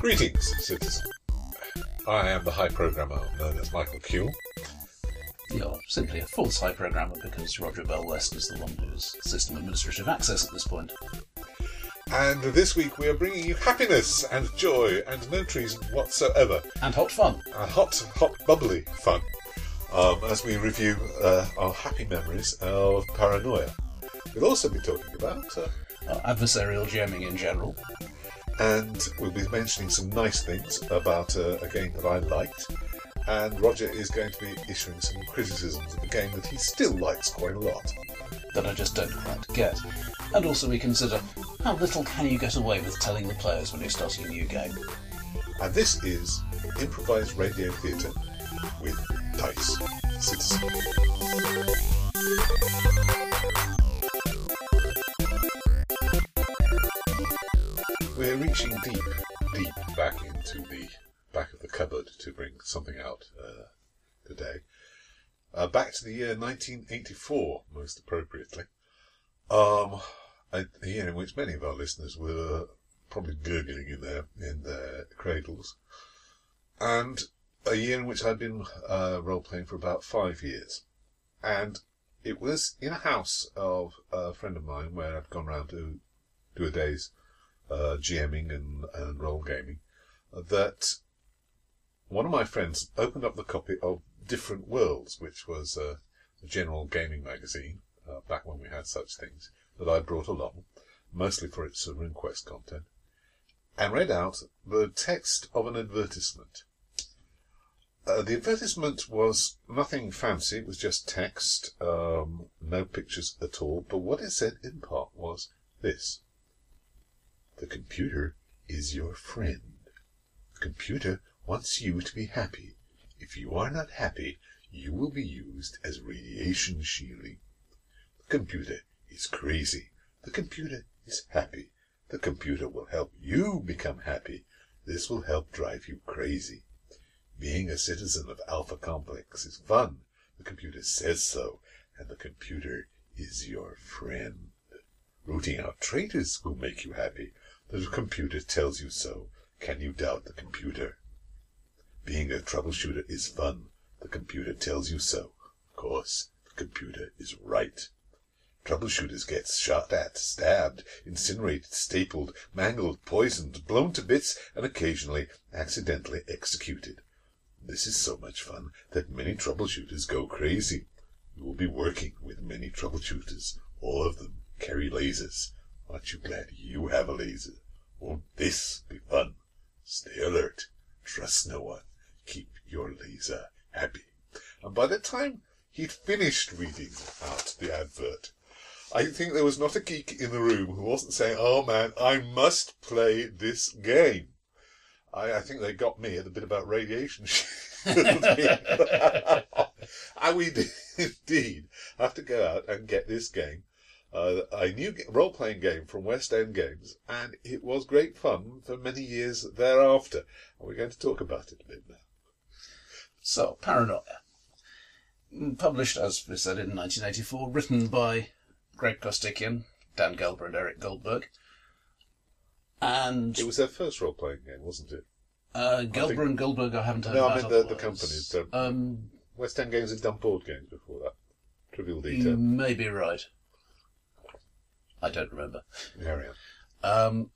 Greetings, citizen. I am the high programmer known as Michael Cule. You're simply a false high programmer because Roger Bell West is the one who's system administrative access at this point. And this week we are bringing you happiness and joy and no treason whatsoever. And hot fun. A hot, hot, bubbly fun um, as we review uh, our happy memories of paranoia. We'll also be talking about, uh, Uh, adversarial GMing in general. And we'll be mentioning some nice things about uh, a game that I liked. And Roger is going to be issuing some criticisms of a game that he still likes quite a lot. that I just don't quite get. And also we consider how little can you get away with telling the players when you're starting a new game. And this is improvised radio theatre with Dice Citizen. We're reaching deep, deep back into the back of the cupboard to bring something out uh, today. Uh, back to the year 1984, most appropriately. Um, a, year in which many of our listeners were probably gurgling in their in their cradles, and a year in which I'd been uh, role playing for about five years, and it was in a house of a friend of mine where I'd gone round to do a day's uh, GMing and, and role gaming that one of my friends opened up the copy of Different Worlds, which was uh, a general gaming magazine uh, back when we had such things that I brought along, mostly for its RuneQuest content, and read out the text of an advertisement. Uh, the advertisement was nothing fancy, it was just text, um, no pictures at all, but what it said in part was this. The computer is your friend. The computer wants you to be happy. If you are not happy, you will be used as radiation shielding. The computer is crazy. The computer is happy. The computer will help you become happy. This will help drive you crazy. Being a citizen of Alpha Complex is fun. The computer says so, and the computer is your friend. Rooting out traitors will make you happy. The computer tells you so. Can you doubt the computer? Being a troubleshooter is fun. The computer tells you so. Of course, the computer is right. Troubleshooters get shot at, stabbed, incinerated, stapled, mangled, poisoned, blown to bits, and occasionally accidentally executed. This is so much fun that many troubleshooters go crazy. You will be working with many troubleshooters. All of them carry lasers. Aren't you glad you have a laser? Won't this be fun? Stay alert. Trust no one. Keep your laser happy. And by the time he'd finished reading out the advert, I think there was not a geek in the room who wasn't saying, Oh man, I must play this game. I, I think they got me at the bit about radiation and we did indeed have to go out and get this game. Uh, a new role playing game from West End Games, and it was great fun for many years thereafter. And we're going to talk about it a bit now. So, Paranoia. Mm, Published, as we said, in 1984, written by Greg Costikyan, Dan Gelber, and Eric Goldberg. And It was their first role playing game, wasn't it? uh, Gelber think- and Goldberg, I haven't heard No, I about mean the, the companies. Um, West End Games had done board games before that. Trivial Detail. you may be right. I don't remember. On. Um,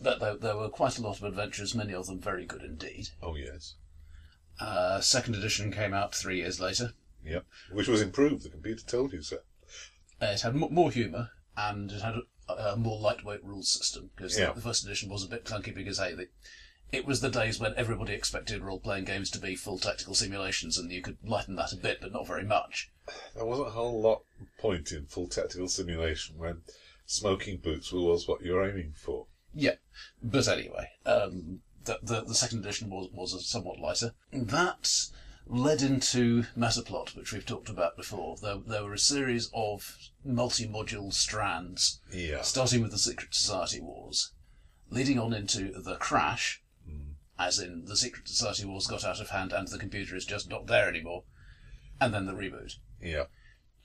but there, there were quite a lot of adventures, many of them very good indeed. Oh, yes. Uh, second edition came out three years later. Yep. Which was improved. The computer told you so. Uh, it had m- more humour and it had a, a more lightweight rules system because Yeah. the, the first edition was a bit clunky because hey, the, it was the days when everybody expected role-playing games to be full tactical simulations, and you could lighten that a bit, but not very much. There wasn't a whole lot point in full tactical simulation when smoking boots was what you were aiming for. Yeah, but anyway, um, the, the the second edition was was somewhat lighter. That led into Metaplot, which we've talked about before. There there were a series of multi-module strands Yeah. starting with the Secret Society Wars, leading on into the Crash, as in the Secret Society Wars got out of hand and the computer is just not there anymore, and then the reboot. Yeah.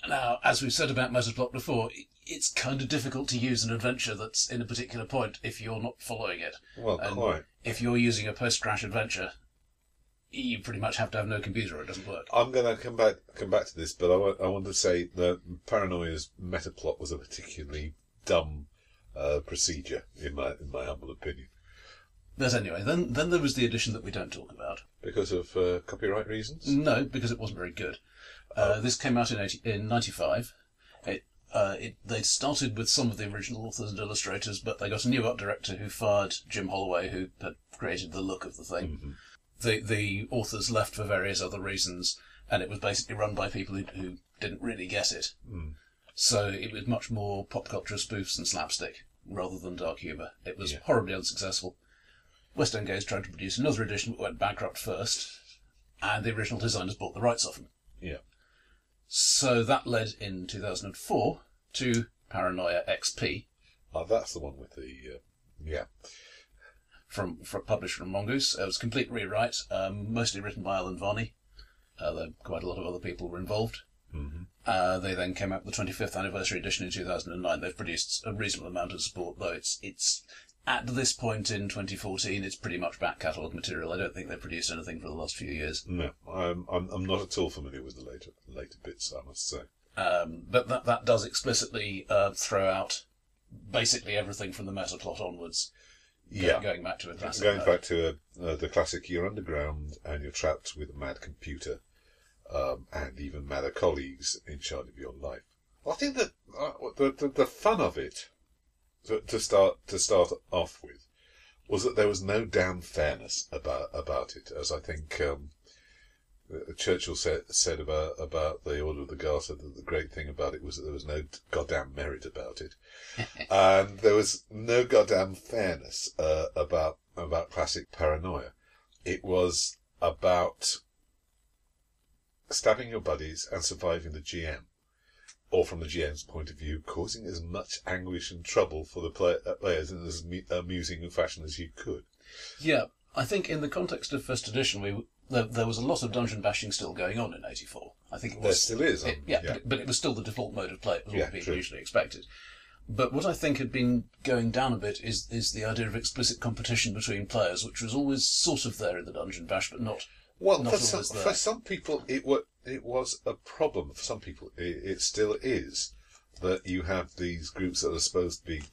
Now, as we've said about Metaplot before, it's kind of difficult to use an adventure that's in a particular point if you're not following it. Well, And quite. if you're using a post-crash adventure, you pretty much have to have no computer or it doesn't work. I'm going to come back come back to this, but I want, I want to say that Paranoia's meta plot was a particularly dumb uh, procedure, in my in my humble opinion, But anyway, then then there was the edition that we don't talk about. because of uh, copyright reasons. No, because it wasn't very good. Uh, this came out in 80, in '95. It, uh, it they started with some of the original authors and illustrators, but they got a new art director who fired Jim Holloway, who had created the look of the thing. The the authors left for various other reasons, and it was basically run by people who, who didn't really get it. So it was much more pop culture spoofs and slapstick rather than dark humour. It was Yeah. horribly unsuccessful. West End Games tried to produce another edition but went bankrupt first, and the original designers bought the rights off them. Yeah. So that led in 2004 to Paranoia XP Oh, that's the one with the uh, yeah. from, from published from Mongoose. It was a complete rewrite, um, mostly written by Allen Varney. Uh, though quite a lot of other people were involved. Mm-hmm. Uh, they then came out with the 25th anniversary edition in 2009. They've produced a reasonable amount of support, though it's it's at this point in 2014, it's pretty much back catalogue material. I don't think they've produced anything for the last few years. No, I'm, I'm I'm not at all familiar with the later later bits. I must say. Um, but that that does explicitly uh, throw out basically everything from the meta plot onwards. go- Yeah. going back to a classic. Going mode. back to uh, uh, the classic, you're underground and you're trapped with a mad computer, um, and even madder colleagues in charge of your life. I think that uh, the, the the fun of it, to, to start to start off with, was that there was no damn fairness about about it, as I think um, uh, Churchill said said about about the Order of the Garter. That the great thing about it was that there was no goddamn merit about it and there was no goddamn fairness uh, about about classic paranoia. It was about stabbing your buddies and surviving the GM, or from the GM's point of view, causing as much anguish and trouble for the play- uh, players in as amusing a fashion as you could. Yeah, I think in the context of first edition, we there, there was a lot of dungeon bashing still going on in '84. I think it There was still is, um, it- yeah, yeah. But, but it was still the default mode of play. It was Yeah, people true. usually expected. But what I think had been going down a bit is is the idea of explicit competition between players, which was always sort of there in the dungeon bash, but not. Well, Not for some, there. for some people, it was it was a problem. For some people, it, it still is that you have these groups that are supposed to be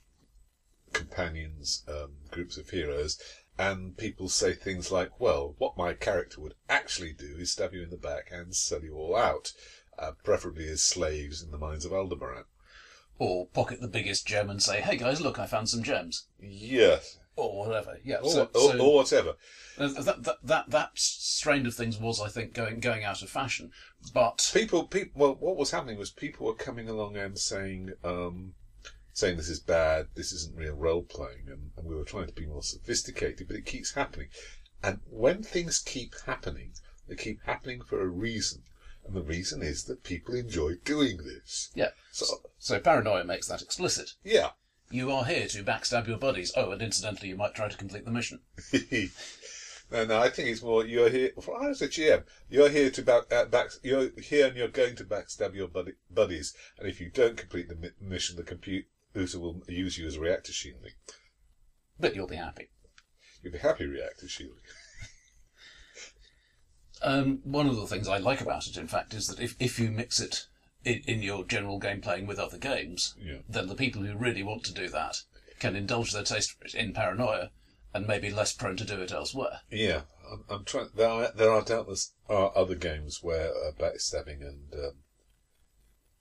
companions, um, groups of heroes, and people say things like, "Well, what my character would actually do is stab you in the back and sell you all out, uh, preferably as slaves in the mines of Aldebaran." Or pocket the biggest gem and say, "Hey guys, look, I found some gems," Yes, or whatever. Yeah. or, so, or, so- or whatever. That, that that that strain of things was, I think, going going out of fashion. But people, people. Well, what was happening was people were coming along and saying, um, saying this is bad, this isn't real role playing, and, and we were trying to be more sophisticated, but it keeps happening. And when things keep happening, they keep happening for a reason, and the reason is that people enjoy doing this. yeah, So, so paranoia makes that explicit. yeah. You are here to backstab your buddies. Oh, and incidentally, you might try to complete the mission. no, no, I think it's more you're here. For I was a GM. You're here to back, uh, back. You're here and you're going to backstab your buddy, buddies. And if you don't complete the mi- mission, the computer will use you as reactor shielding. But you'll be happy. You'll be happy reactor shielding. Um, one of the things I like about it, in fact, is that if, if you mix it in, in your general game playing with other games, Yeah. then the people who really want to do that can indulge their taste for it in paranoia and may be less prone to do it elsewhere. Yeah, I'm, I'm trying. There are there are doubtless are other games where uh, backstabbing and um,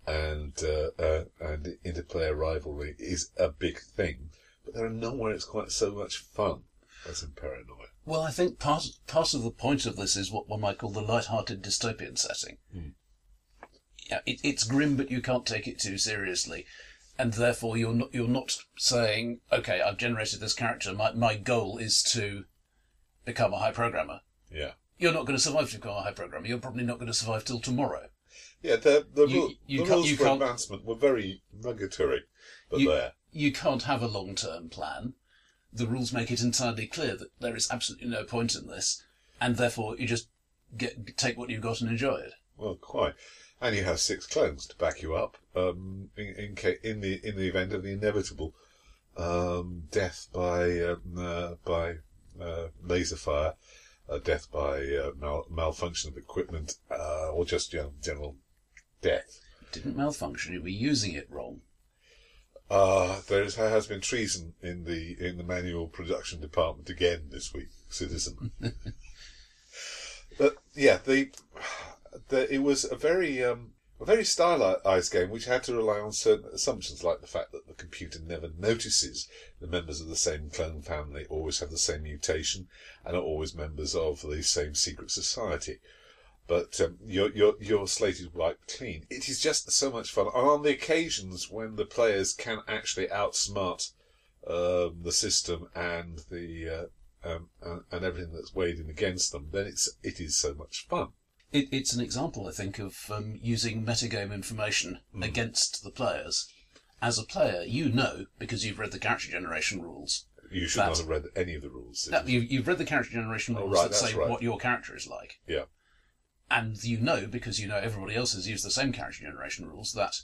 and uh, uh, and interplayer rivalry is a big thing, but there are none where it's quite so much fun as in Paranoia. Well, I think part part of the point of this is what one might call the light-hearted dystopian setting. Yeah, it, it's grim, but you can't take it too seriously, and therefore you're not you're not saying, okay, I've generated this character. My my goal is to become a high programmer. Yeah. You're not going to survive to become a high programmer. You're probably not going to survive till tomorrow. Yeah, the the, You- rule, you the rules for advancement were very nugatory, but You- there. You can't have a long-term plan. The rules make it entirely clear that there is absolutely no point in this, and therefore you just get take what you've got and enjoy it. Well, quite. And you have six clones to back you up um, in, in, ca- in the in the event of the inevitable um, death by um, uh, by uh, laser fire, uh, death by uh, mal- malfunction of equipment, uh, or just you know, general death. Didn't malfunction. You were using it wrong. Uh, there is, has been treason in the in the manual production department again this week, citizen. but yeah, the, the it was a very um, a very stylized game which had to rely on certain assumptions, like the fact that the computer never notices the members of the same clone family always have the same mutation and are always members of the same secret society. But um, your your your slate is wiped clean. It is just so much fun, and on the occasions when the players can actually outsmart um, the system and the uh, um, and, and everything that's weighed in against them, then it's it is so much fun. It, it's an example, I think, of um, using metagame information against the players. As a player, you know because you've read the character generation rules. You should That- not have read any of the rules. That, you, you've read the character generation Oh, rules right, that say right. what your character is like. Yeah, And you know, because you know everybody else has used the same character generation rules, that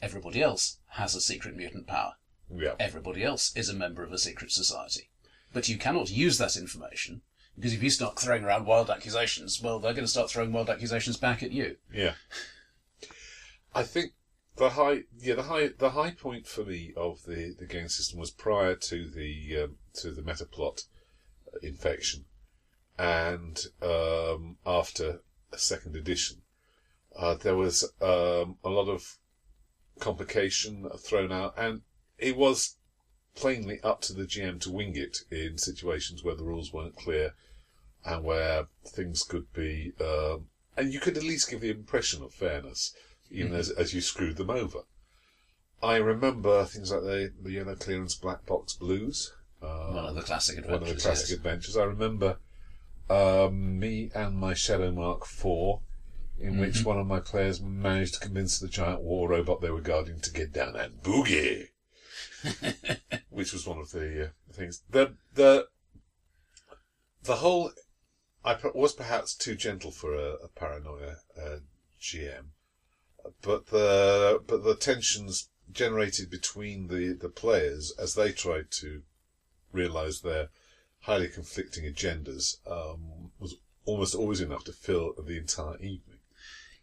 everybody else has a secret mutant power. yeah, Everybody else is a member of a secret society. But you cannot use that information, because if you start throwing around wild accusations, well, they're going to start throwing wild accusations back at you. yeah. I think the high, yeah, the high, the high point for me of the, the game system was prior to the um, to the metaplot infection, and um, after a second edition, uh, there was um, a lot of complication thrown out, and it was plainly up to the GM to wing it in situations where the rules weren't clear and where things could be, um, and you could at least give the impression of fairness, even as, as you screwed them over. I remember things like the, the yellow clearance black box blues. Um, One of the classic adventures. one of the classic yes. adventures. I remember um, me and my Shadow Mark IV, in which one of my players managed to convince the giant war robot they were guarding to get down and boogie, which was one of the uh, things. The the the whole I was perhaps too gentle for a, a paranoia uh, GM, but the but the tensions generated between the, the players as they tried to realise their highly conflicting agendas um, was almost always enough to fill the entire evening.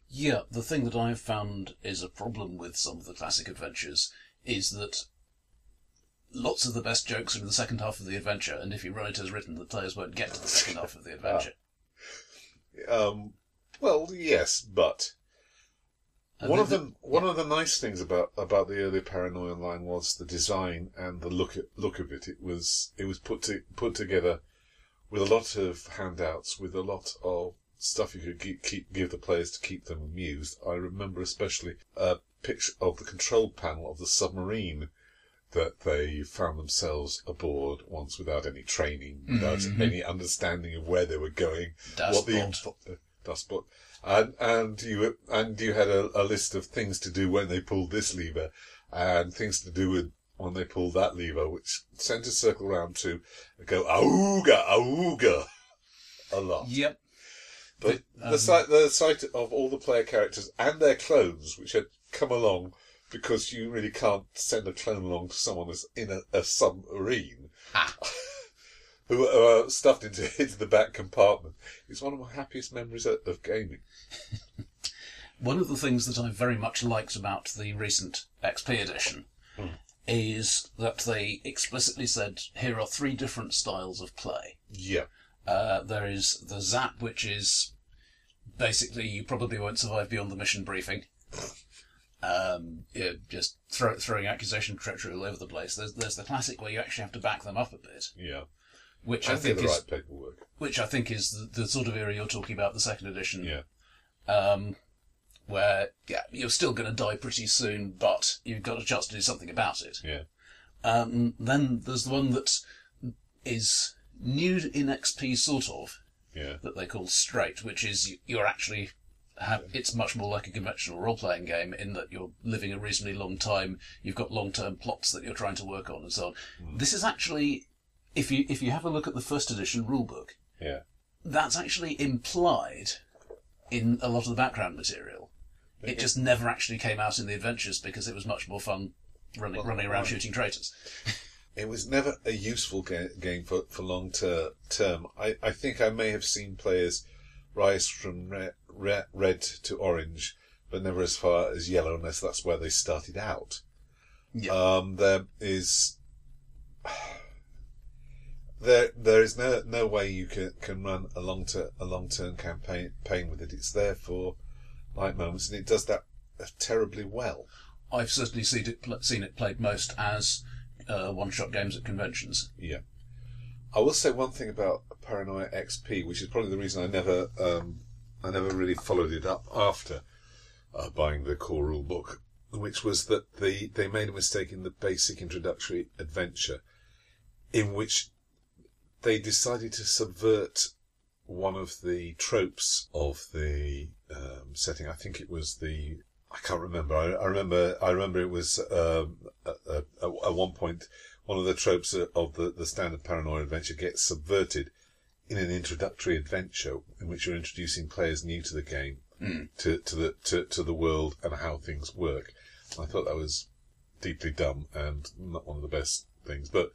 Yeah, the thing that I've found is a problem with some of the classic adventures is that lots of the best jokes are in the second half of the adventure, and if you run it as written, the players won't get to the second half of the adventure. Um, well, yes, but And one of the one of the nice things about about the early paranoia line was the design and the look look of it. It was it was put to, put together with a lot of handouts, with a lot of stuff you could keep, keep give the players to keep them amused. I remember especially a picture of the control panel of the submarine that they found themselves aboard once without any training, without any understanding of where they were going, what the uh, dustbot, and and you and you had a, a list of things to do when they pulled this lever, and things to do with when they pulled that lever, which sent a circle round to go auga auga a lot. Yep. But um, the sight the sight of all the player characters and their clones, which had come along because you really can't send a clone along to someone that's in a, a submarine. Ah. Who are stuffed into, into the back compartment. It's one of my happiest memories of, of gaming. One of the things that I very much liked about the recent XP edition is that they explicitly said here are three different styles of play. Yeah. Uh, there is the zap, which is basically you probably won't survive beyond the mission briefing. Um, yeah, just throw, throwing accusation treachery all over the place. There's there's the classic where you actually have to back them up a bit, Yeah. which I do think the is right paperwork. which I think is the, the sort of era you're talking about, the second edition, Yeah. um, where yeah you're still going to die pretty soon, but you've got a chance to do something about it. Yeah. Um, then there's the one that is new in XP, sort of, Yeah. that they call straight, which is you- you're actually have it's much more like a conventional role playing game in that you're living a reasonably long time, you've got long term plots that you're trying to work on and so on. Hmm. This is actually if you if you have a look at the first edition rulebook, Yeah. that's actually implied in a lot of the background material. It just never actually came out in the adventures because it was much more fun running, running around right. shooting traitors. It was never a useful ga- game for, for long ter- term. I, I think I may have seen players rise from re- re- red to orange, but never as far as yellow, unless that's where they started out. Yeah. Um, there is there there is no no way you can can run a long ter- a long term campaign with it. It's there for light moments, and it does that terribly well. I've certainly seen it, pl- seen it played most as uh, one-shot games at conventions. Yeah. I will say one thing about Paranoia XP, which is probably the reason I never, um, I never really followed it up after uh, buying the core rule book, which was that they they made a mistake in the basic introductory adventure, in which they decided to subvert one of the tropes of the um, setting. I think it was the I can't remember. I, I remember. I remember it was um, at, at, at one point one of the tropes of the, the standard paranoia adventure gets subverted in an introductory adventure in which you're introducing players new to the game to, to the to, to the world and how things work. I thought that was deeply dumb and not one of the best things, but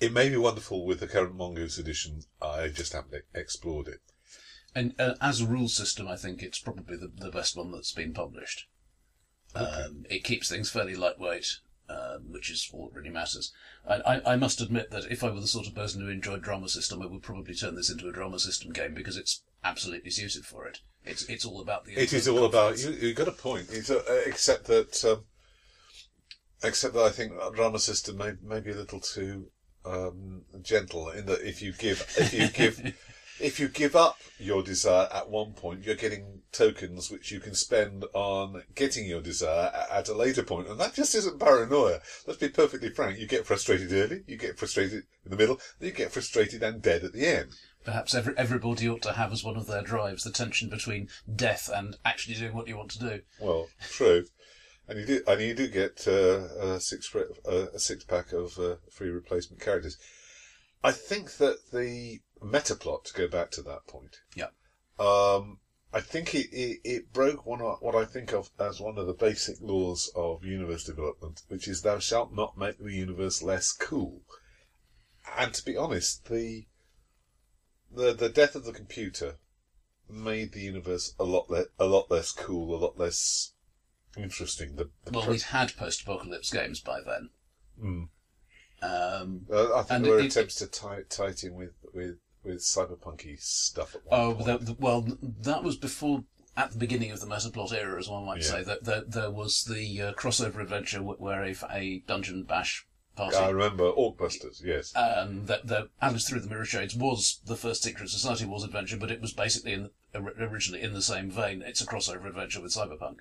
it may be wonderful with the current Mongoose edition. I just haven't explored it. And uh, as a rule system, I think it's probably the, the best one that's been published. Um, it keeps things fairly lightweight, um, which is all that really matters. I, I, I must admit that if I were the sort of person who enjoyed drama system, I would probably turn this into a drama system game because it's absolutely suited for it. It's it's all about the. It is all about you. You got a point. It's uh, except that, um, except that I think drama system may, may be a little too um, gentle in that if you give if you give if you give up your desire at one point, you're getting tokens which you can spend on getting your desire at a later point. and that just isn't paranoia. Let's be perfectly frank. You get frustrated early, you get frustrated in the middle, then you get frustrated and dead at the end. Perhaps every, everybody ought to have as one of their drives the tension between death and actually doing what you want to do. Well, true. And you do, and you do get uh, a six uh, a six pack of uh, free replacement characters. I think that the meta plot, to go back to that point, Yeah. um, I think it, it, it broke one of what I think of as one of the basic laws of universe development, which is thou shalt not make the universe less cool. And to be honest, the the the death of the computer made the universe a lot le- a lot less cool, a lot less interesting. The, the Well, pro- we'd had post-apocalypse games by then. Mm. Um, Uh, I think And there were it- attempts to tie, tie it in with, with, with cyberpunky stuff at one Oh, point. the, the, well, that was before, at the beginning of the Metaplot era, as one might Yeah. say. That there, there was the uh, crossover adventure where a, a dungeon bash party. I remember Orcbusters, yes. um, that the Alice Through the Mirror Shades was the first Secret Society Wars adventure, but it was basically in, originally in the same vein. It's a crossover adventure with Cyberpunk,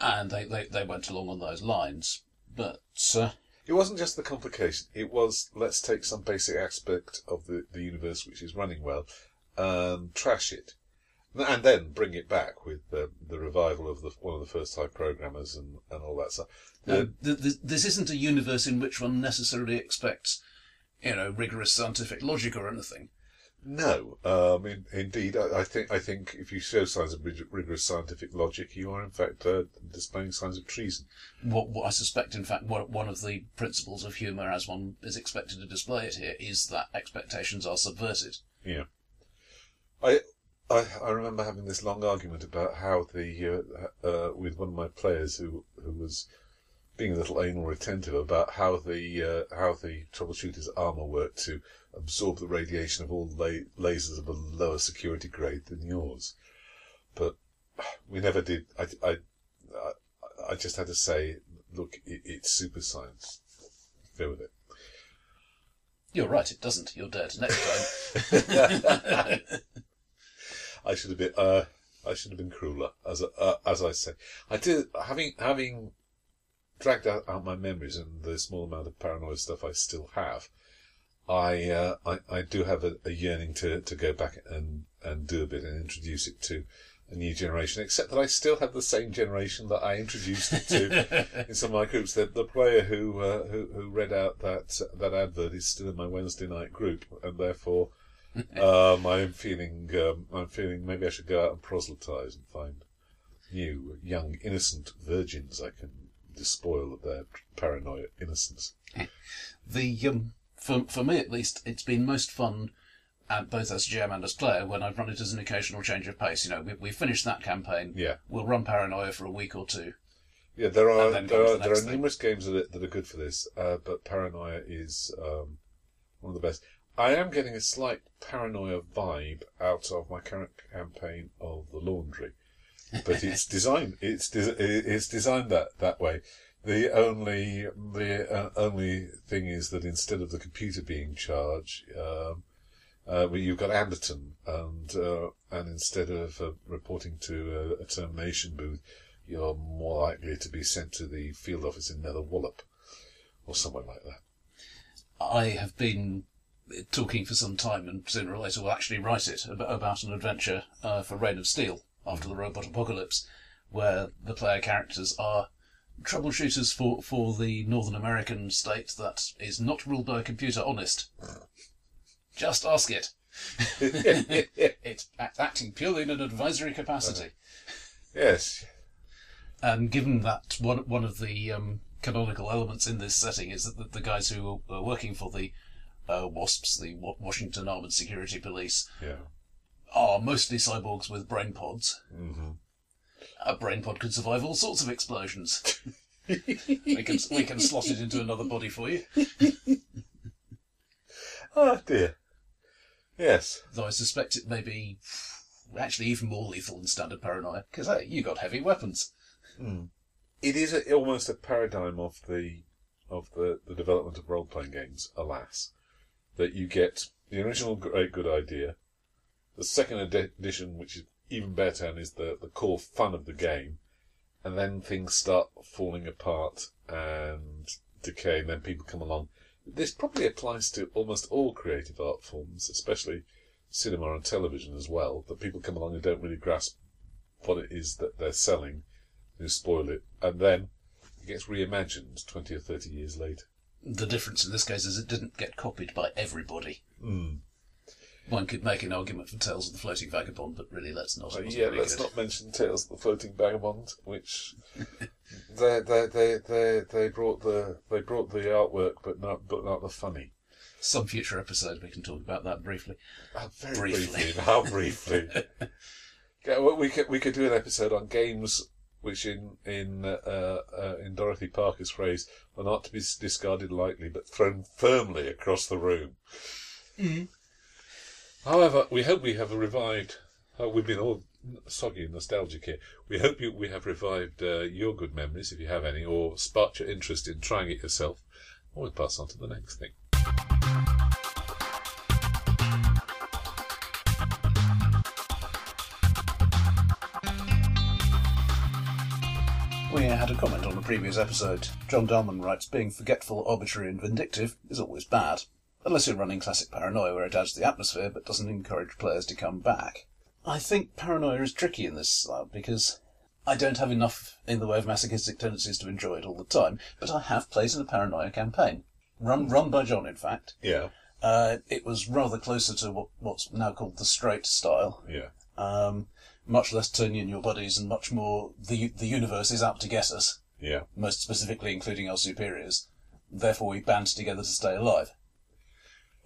and they, they, they went along on those lines. But uh, It wasn't just the complication. It was let's take some basic aspect of the, the universe which is running well, and trash it, and then bring it back with the, the revival of the one of the first time programmers and, and all that stuff. Um, th- th- this isn't a universe in which one necessarily expects, you know, rigorous scientific logic or anything. No, um, in, indeed, I, I think I think if you show signs of rig- rigorous scientific logic, you are in fact uh, displaying signs of treason. What, what I suspect, in fact, one, one of the principles of humour, as one is expected to display it here, is that expectations are subverted. Yeah. I, I I remember having this long argument about how the uh, uh, with one of my players who who was being a little anal retentive about how the uh, how the troubleshooter's armor worked to absorb the radiation of all la- lasers of a lower security grade than yours, but we never did. I I I, I just had to say, look, it, it's super science. Go with it. You're right, it doesn't. You're dead. Next time. I should have been. Uh, I should have been crueler, as uh, as I say. I did having having dragged out, out my memories and the small amount of paranoid stuff I still have. I uh, I, I do have a, a yearning to, to go back and, and do a bit and introduce it to a new generation. Except that I still have the same generation that I introduced it to in some of my groups. The, the player who, uh, who who read out that that advert is still in my Wednesday night group, and therefore um, I'm feeling um, I'm feeling maybe I should go out and proselytise and find new, young, innocent virgins I can despoil of their paranoia innocence. The um, for for me at least, it's been most fun, at both as GM and as player, when I've run it as an occasional change of pace. You know, we we finished that campaign. Yeah. We'll run Paranoia for a week or two. Yeah, there are And then go there are, the there are thing. numerous games that are, that are good for this, uh, but Paranoia is um, one of the best. I am getting a slight Paranoia vibe out of my current campaign of the Laundry, but it's designed it's des- it's designed that that way. The only the uh, only thing is that instead of the computer being charged, um, uh, well, you've got Angleton, and uh, and instead of uh, reporting to a, a termination booth, you're more likely to be sent to the field office in Nether Wallop, or somewhere like that. I have been talking for some time, and sooner or later will actually write it about, about an adventure uh, for Reign of Steel after the robot apocalypse, where the player characters are troubleshooters for, for the Northern American state that is not ruled by a computer. Honest, just ask it. it's acting purely in an advisory capacity. Yes, And given that one one of the um, canonical elements in this setting is that the, the guys who are working for the uh, WASPs, the Washington Armored Security Police, yeah. are mostly cyborgs with brain pods. hmm A brain pod could survive all sorts of explosions. we can we can slot it into another body for you. Oh dear. Yes. Though I suspect it may be actually even more lethal than standard paranoia because hey, you got heavy weapons. Hmm. It is a, almost a paradigm of the of the, the development of role playing games. Alas, that you get the original great good idea, the second edi- edition, which is even better and is the the core fun of the game, and then things start falling apart and decay, and then people come along. This probably applies to almost all creative art forms, especially cinema and television as well. That people come along and don't really grasp what it is that they're selling who spoil it, and then it gets reimagined 20 or 30 years later. The difference in this case is it didn't get copied by everybody. Mm. One could make an argument for Tales of the Floating Vagabond, but really, let's not. So, yeah, very let's good. not mention Tales of the Floating Vagabond, which they, they they they they brought the they brought the artwork, but not but not the funny. Some future episode we can talk about that briefly. Uh, very Briefly. briefly. How briefly? yeah, well, we could we could do an episode on games which, in in uh, uh, in Dorothy Parker's phrase, are not to be discarded lightly, but thrown firmly across the room. However, we hope we have revived. Uh, we've been all soggy and nostalgic here. We hope you, we have revived uh, your good memories, if you have any, or sparked your interest in trying it yourself. Or we'll pass on to the next thing. We had a comment on a previous episode. John Dalman writes, being forgetful, arbitrary, and vindictive is always bad. Unless you're running classic paranoia where it adds to the atmosphere but doesn't encourage players to come back. I think paranoia is tricky in this style because I don't have enough in the way of masochistic tendencies to enjoy it all the time, but I have played in a paranoia campaign. Run, run by John, in fact. Yeah, Uh, it was rather closer to what, what's now called the straight style. yeah. Um, much less turning in your bodies and much more the the universe is out to get us, Yeah. most specifically including our superiors. Therefore, we band together to stay alive.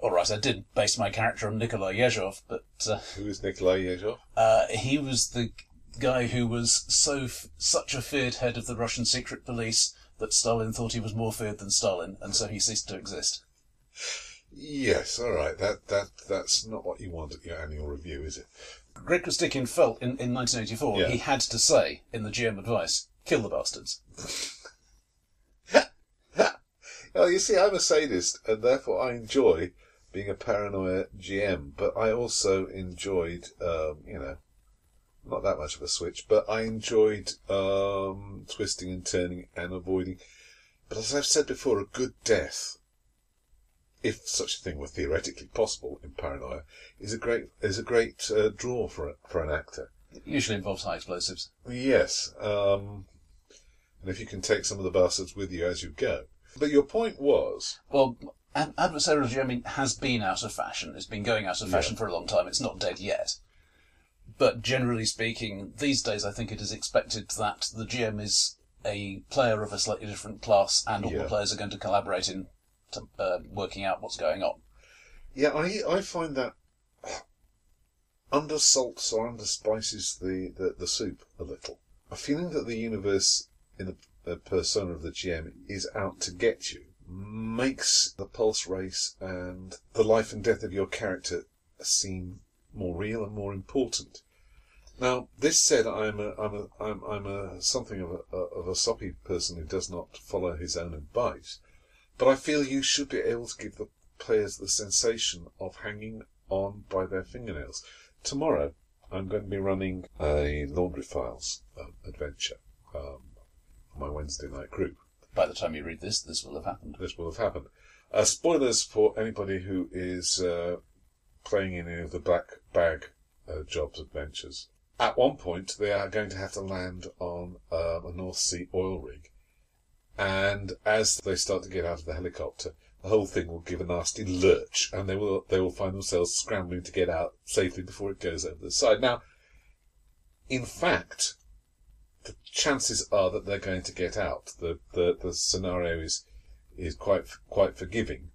All right, I did base my character on Nikolai Yezhov, but uh, Who is Nikolai Yezhov? uh, he was the guy who was so f- such a feared head of the Russian secret police that Stalin thought he was more feared than Stalin, and so he ceased to exist. Yes, all right. That that that's not what you want at your annual review, is it? Greg Costikyan felt in, in 1984 Yeah. he had to say in the GM advice, kill the bastards. Oh, you see, I'm a sadist, and therefore I enjoy being a paranoia GM. But I also enjoyed, um, you know, not that much of a switch, but I enjoyed um, twisting and turning and avoiding. But as I've said before, a good death, if such a thing were theoretically possible in paranoia, is a great is a great uh, draw for a, for an actor. It usually involves high explosives. Yes, um, and if you can take some of the bastards with you as you go. But your point was, Well, adversarial GMing has been out of fashion. It's been going out of fashion for a long time. It's not dead yet. But generally speaking, these days I think it is expected that the GM is a player of a slightly different class, and all Yeah. the players are going to collaborate in to, uh, working out what's going on. Yeah, I I find that undersalts or underspices the, the, the soup a little. A feeling that the universe in the the persona of the GM is out to get you makes the pulse race and the life and death of your character seem more real and more important. Now, this said, I'm a, I'm a, I'm, I'm a something of a, of a soppy person who does not follow his own advice, but I feel you should be able to give the players the sensation of hanging on by their fingernails. Tomorrow, I'm going to be running a Laundry Files um, adventure um, for my Wednesday night group. By the time you read this, this will have happened. This will have happened. Uh, spoilers for anybody who is uh, playing in any of the Black Bag uh, Jobs adventures. At one point, they are going to have to land on um, a North Sea oil rig, and as they start to get out of the helicopter, the whole thing will give a nasty lurch, and they will they will find themselves scrambling to get out safely before it goes over the side. Now, in fact, the chances are that they're going to get out. The the, the scenario is is quite quite forgiving.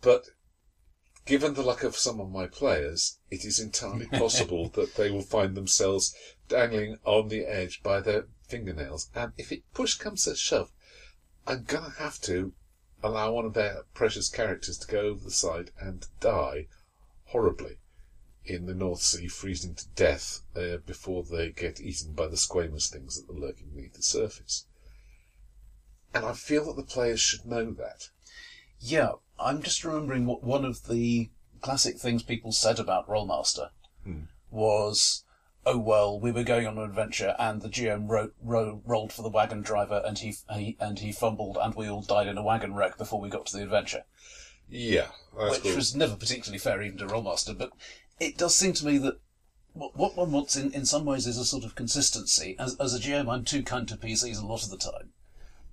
But given the luck of some of my players, it is entirely possible that they will find themselves dangling on the edge by their fingernails. And if it push comes to shove, I'm gonna have to allow one of their precious characters to go over the side and die horribly in the North Sea, freezing to death uh, before they get eaten by the squamous things that are lurking beneath the surface. And I feel that the players should know that. Yeah, I'm just remembering what one of the classic things people said about Rolemaster Hmm. was, "Oh well, we were going on an adventure, and the GM ro- ro- rolled for the wagon driver, and he, he and he fumbled, and we all died in a wagon wreck before we got to the adventure." Yeah, which cool. was never particularly fair even to Rolemaster, but it does seem to me that what, what one wants in, in some ways is a sort of consistency. As, as a GM, I'm too kind to PCs a lot of the time.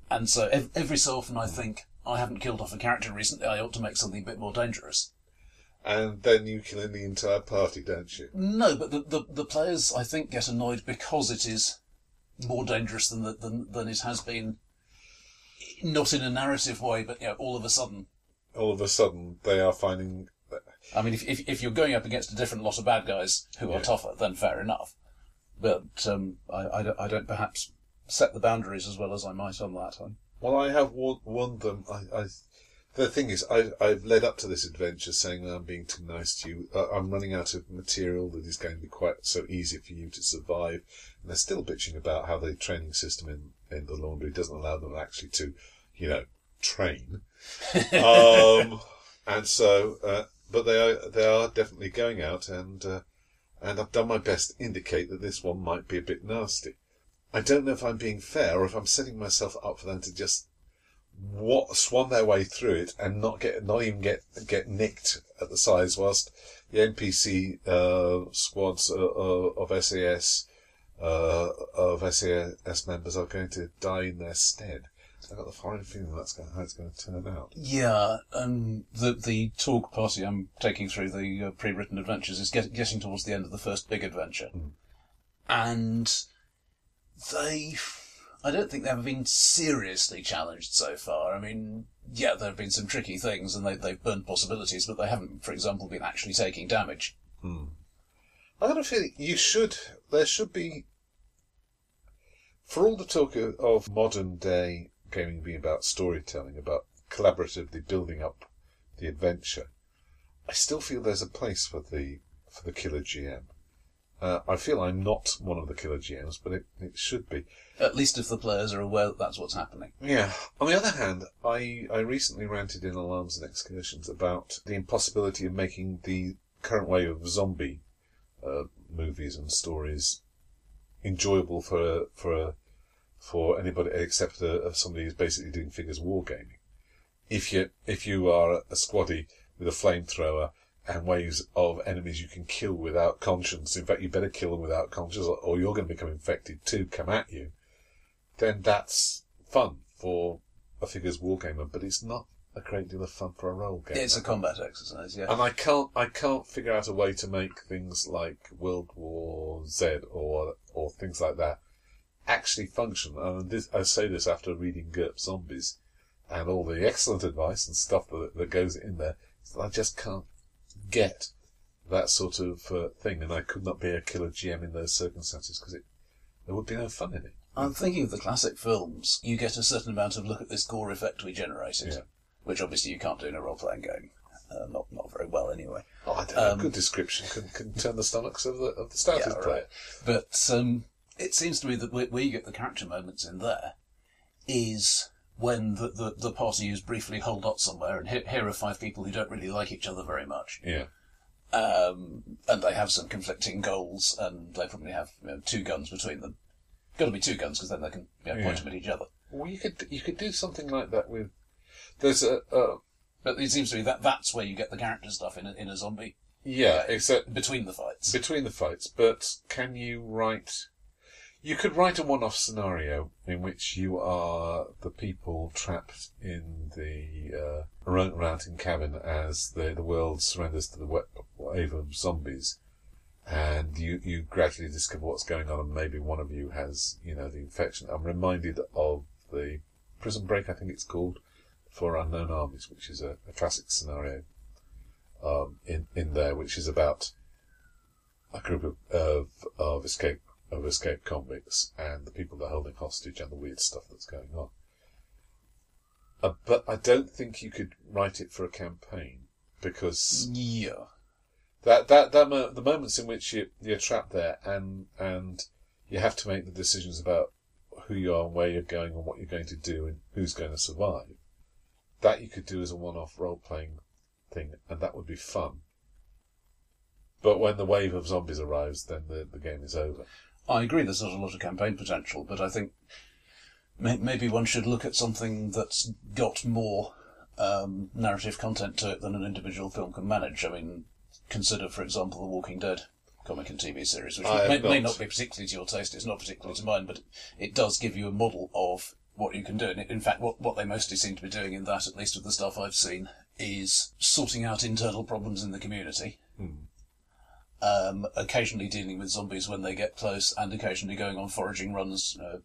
And so ev- every so often I mm. think, I haven't killed off a character recently, I ought to make something a bit more dangerous. And then you kill in the entire party, don't you? No, but the, the, the players, I think, get annoyed because it is more dangerous than, the, than, than it has been. Not in a narrative way, but you know, all of a sudden All of a sudden, they are finding. I mean, if, if, if you're going up against a different lot of bad guys who Yeah. are tougher, then fair enough. But um, I, I, don't, I don't perhaps set the boundaries as well as I might on that. I'm, Well, I have warned, warned them. I, I, the thing is, I, I've led up to this adventure saying that I'm being too nice to you. Uh, I'm running out of material that is going to be quite so easy for you to survive. And they're still bitching about how the training system in, in the laundry doesn't allow them actually to, you know, train. um, and so, uh, but they are they are definitely going out, and uh, and I've done my best to indicate that this one might be a bit nasty. I don't know if I'm being fair or if I'm setting myself up for them to just what swan their way through it and not get not even get get nicked at the sides whilst the NPC uh, squads uh, uh, of SAS uh, of SAS members are going to die in their stead. I've got the fine feeling that's going, how it's going to turn out. yeah, um, the the talk party I'm taking through the uh, pre-written adventures is get, getting towards the end of the first big adventure, and they, I don't think they've been seriously challenged so far. I mean, yeah, there have been some tricky things, and they they've burned possibilities, but they haven't, for example, been actually taking damage. I've got a feeling you should. There should be, for all the talk of modern day gaming being about storytelling, about collaboratively building up the adventure. I still feel there's a place for the for the killer GM. Uh, I feel I'm not one of the killer GMs, but it, it should be. At least if the players are aware that that's what's happening. Yeah. On the other hand, I, I recently ranted in Alarums and Excursions about the impossibility of making the current way of zombie uh, movies and stories enjoyable for for for anybody except uh, somebody who's basically doing figures wargaming. If you if you are a squaddy with a flamethrower and waves of enemies you can kill without conscience, in fact you better kill them without conscience or, or you're going to become infected too, come at you, then that's fun for a figures wargamer, but it's not a great deal of fun for a role game. It's a combat exercise, yeah. and I can't I can't figure out a way to make things like World War Z or or things like that actually function. And this, I say this after reading GURPS Zombies and all the excellent advice and stuff that, that goes in there. I just can't get that sort of uh, thing, and I could not be a killer GM in those circumstances because there would be no fun in it. I'm thinking of the classic films. You get a certain amount of look at this gore effect we generated, Yeah. which obviously you can't do in a role playing game. Uh, not not very well, anyway. Oh, I don't know. Um, Good description can, can turn the stomachs of the of the starters Yeah, player. But um, it seems to me that where, where you get the character moments in there is when the, the, the party is briefly holed up somewhere, and here, here are five people who don't really like each other very much, Yeah, um, and they have some conflicting goals, and they probably have you know, two guns between them. Got to be two guns because then they can you know, point Yeah. them at each other. well, you could you could do something like that with. There's a, a But it seems to me that that's where you get the character stuff in a, in a zombie yeah, except between the fights. between the fights. But can you write? You could write a one-off scenario in which you are the people trapped in the uh, ranting cabin as the the world surrenders to the wa- wave of zombies, and you you gradually discover what's going on, and maybe one of you has you know the infection. I'm reminded of the Prison Break, I think it's called, for Unknown Armies, which is a, a classic scenario um, in in there, which is about a group of, of of escape of escaped convicts and the people they're holding hostage and the weird stuff that's going on. Uh, but I don't think you could write it for a campaign because Yeah. that that that mo- the moments in which you you're trapped there and and you have to make the decisions about who you are and where you're going and what you're going to do and who's going to survive. That you could do as a one-off role-playing thing, and that would be fun. But when the wave of zombies arrives, then the, the game is over. I agree there's not a lot of campaign potential, but I think may- maybe one should look at something that's got more um, narrative content to it than an individual film can manage. I mean, consider, for example, The Walking Dead comic and TV series, which may, may not. be particularly to your taste, it's not particularly to mine, but it does give you a model of what you can do. And in fact, what, what they mostly seem to be doing in that, at least with the stuff I've seen, is sorting out internal problems in the community um, occasionally dealing with zombies when they get close, and occasionally going on foraging runs. Uh,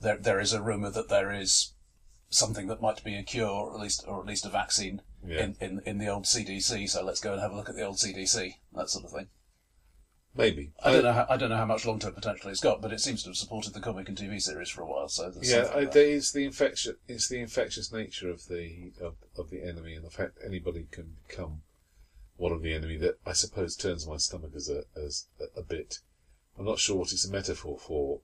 there, there is a rumor that there is something that might be a cure, or at least, or at least a vaccine Yeah. in, in in the old CDC. So let's go and have a look at the old CDC, that sort of thing. Maybe. I don't know. How, I don't know how much long-term potential it's got, but it seems to have supported the comic and TV series for a while. So Yeah, I, there. is the infection. It's the infectious nature of the of, of the enemy, and the fact anybody can become one of the enemy. That I suppose turns my stomach as a as a, a bit. I'm not sure what it's a metaphor for.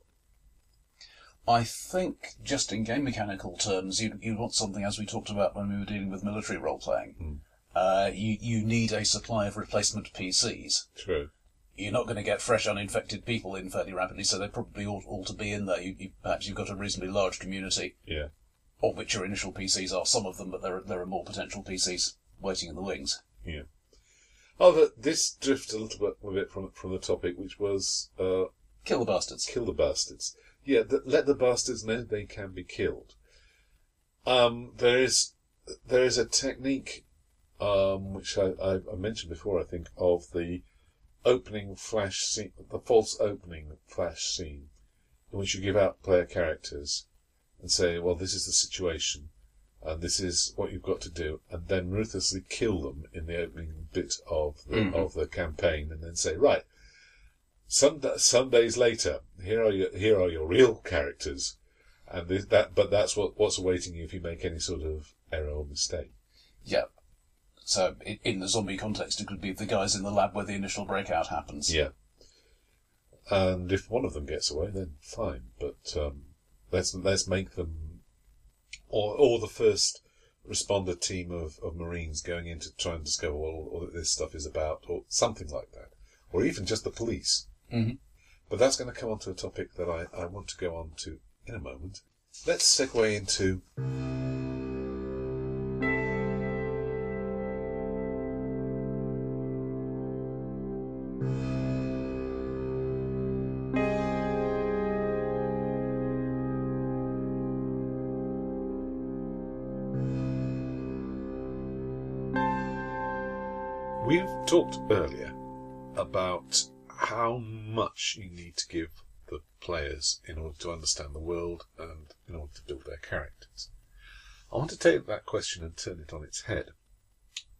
I think, just in game mechanical terms, you you want something as we talked about when we were dealing with military role playing. Uh, you you need a supply of replacement PCs. True. You're not going to get fresh uninfected people in fairly rapidly, so they probably ought all to be in there. You, you, perhaps you've got a reasonably large community, Yeah. of which your initial PCs are some of them, but there are, there are more potential PCs waiting in the wings. Yeah. Oh, that this drifts a little bit, a bit from from the topic, which was uh, Kill the bastards. kill the bastards. Yeah, th- let the bastards know they can be killed. Um, there is there is a technique um, which I, I, I mentioned before, I think, of the opening flash scene, the false opening flash scene, in which you give out player characters and say, "Well, this is the situation, and this is what you've got to do," and then ruthlessly kill them in the opening bit of the, Mhm. of the campaign, and then say, "Right, some some days later, here are your here are your real characters, and this, that but that's what what's awaiting you if you make any sort of error or mistake." Yeah. So in the zombie context, it could be the guys in the lab where the initial breakout happens. Yeah. And if one of them gets away, then fine. But um, let's let's make them, or or the first responder team of, of Marines going in to try and discover what all, this stuff is about, or something like that, or even just the police. Mhm. But that's going to come on to a topic that I, I want to go on to in a moment. Let's segue into talked earlier about how much you need to give the players in order to understand the world and in order to build their characters. I want to take that question and turn it on its head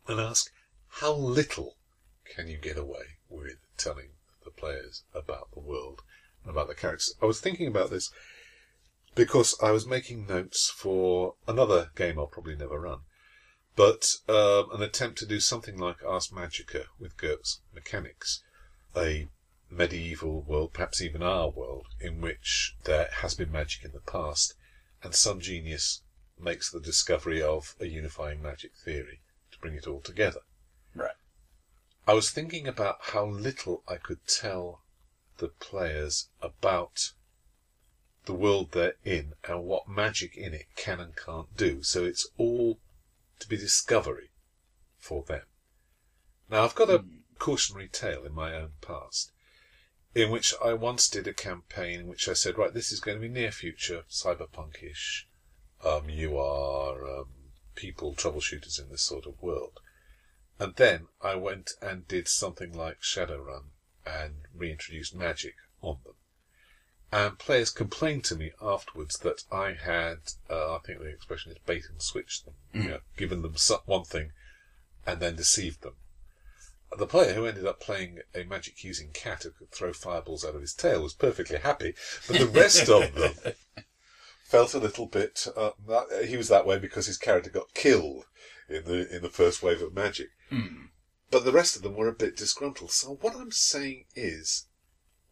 and ask how little can you get away with telling the players about the world and about the characters? I was thinking about this because I was making notes for another game I'll probably never run, but um, an attempt to do something like Ars Magica with GURPS mechanics, a medieval world, perhaps even our world, in which there has been magic in the past, and some genius makes the discovery of a unifying magic theory to bring it all together. Right. I was thinking about how little I could tell the players about the world they're in and what magic in it can and can't do. So it's all to be discovery for them. Now, I've got a cautionary tale in my own past in which I once did a campaign in which I said, right, this is going to be near future, cyberpunkish. Um, you are um, people, troubleshooters in this sort of world. And then I went and did something like Shadowrun and reintroduced magic on them. And players complained to me afterwards that I had, uh, I think the expression is bait and switched them, you know, given them one thing and then deceived them. The player who ended up playing a magic using cat who could throw fireballs out of his tail was perfectly happy, but the rest of them felt a little bit. Uh, that, he was that way because his character got killed in the in the first wave of magic. But the rest of them were a bit disgruntled. So what I'm saying is,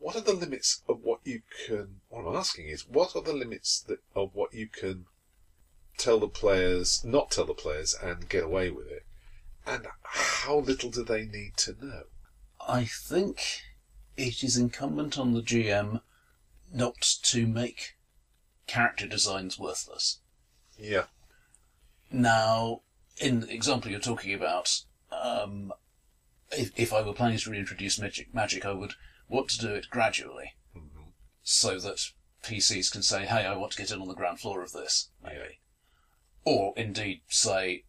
what are the limits of what you can? What I'm asking is, what are the limits that of what you can tell the players, not tell the players, and get away with it? And how little do they need to know? I think it is incumbent on the GM not to make character designs worthless. Yeah. Now, in the example you're talking about, um, if, if I were planning to reintroduce magic, magic, I would want to do it gradually, so that PCs can say, "Hey, I want to get in on the ground floor of this," maybe, or indeed say,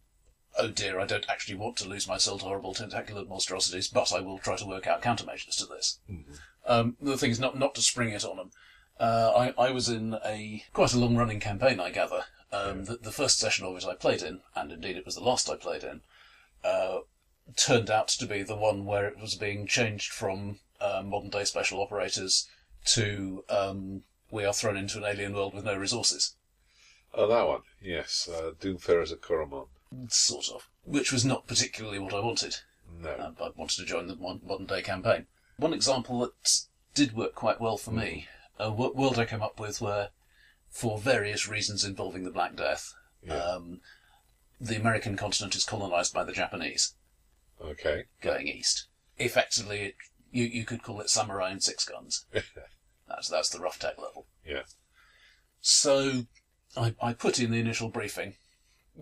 "Oh dear, I don't actually want to lose my soul to horrible tentacular monstrosities, but I will try to work out countermeasures to this." Um, the thing is not not to spring it on them. Uh, I, I was in a quite a long running campaign, I gather. Um, the, the first session of it I played in, and indeed it was the last I played in, uh, turned out to be the one where it was being changed from uh, modern day special operators to um, we are thrown into an alien world with no resources, Oh, that one. Yes. Uh, Doomfarers at Coramonde. sort of, which was not particularly what I wanted. No. Uh, I wanted to join the modern day campaign. One example that did work quite well for me, a world I came up with where, for various reasons involving the Black Death, Yeah. um, the American continent is colonized by the Japanese Okay. going east. Effectively, it, you, you could call it samurai and six guns. That's, that's the rough tech level. yeah. So I, I put in the initial briefing.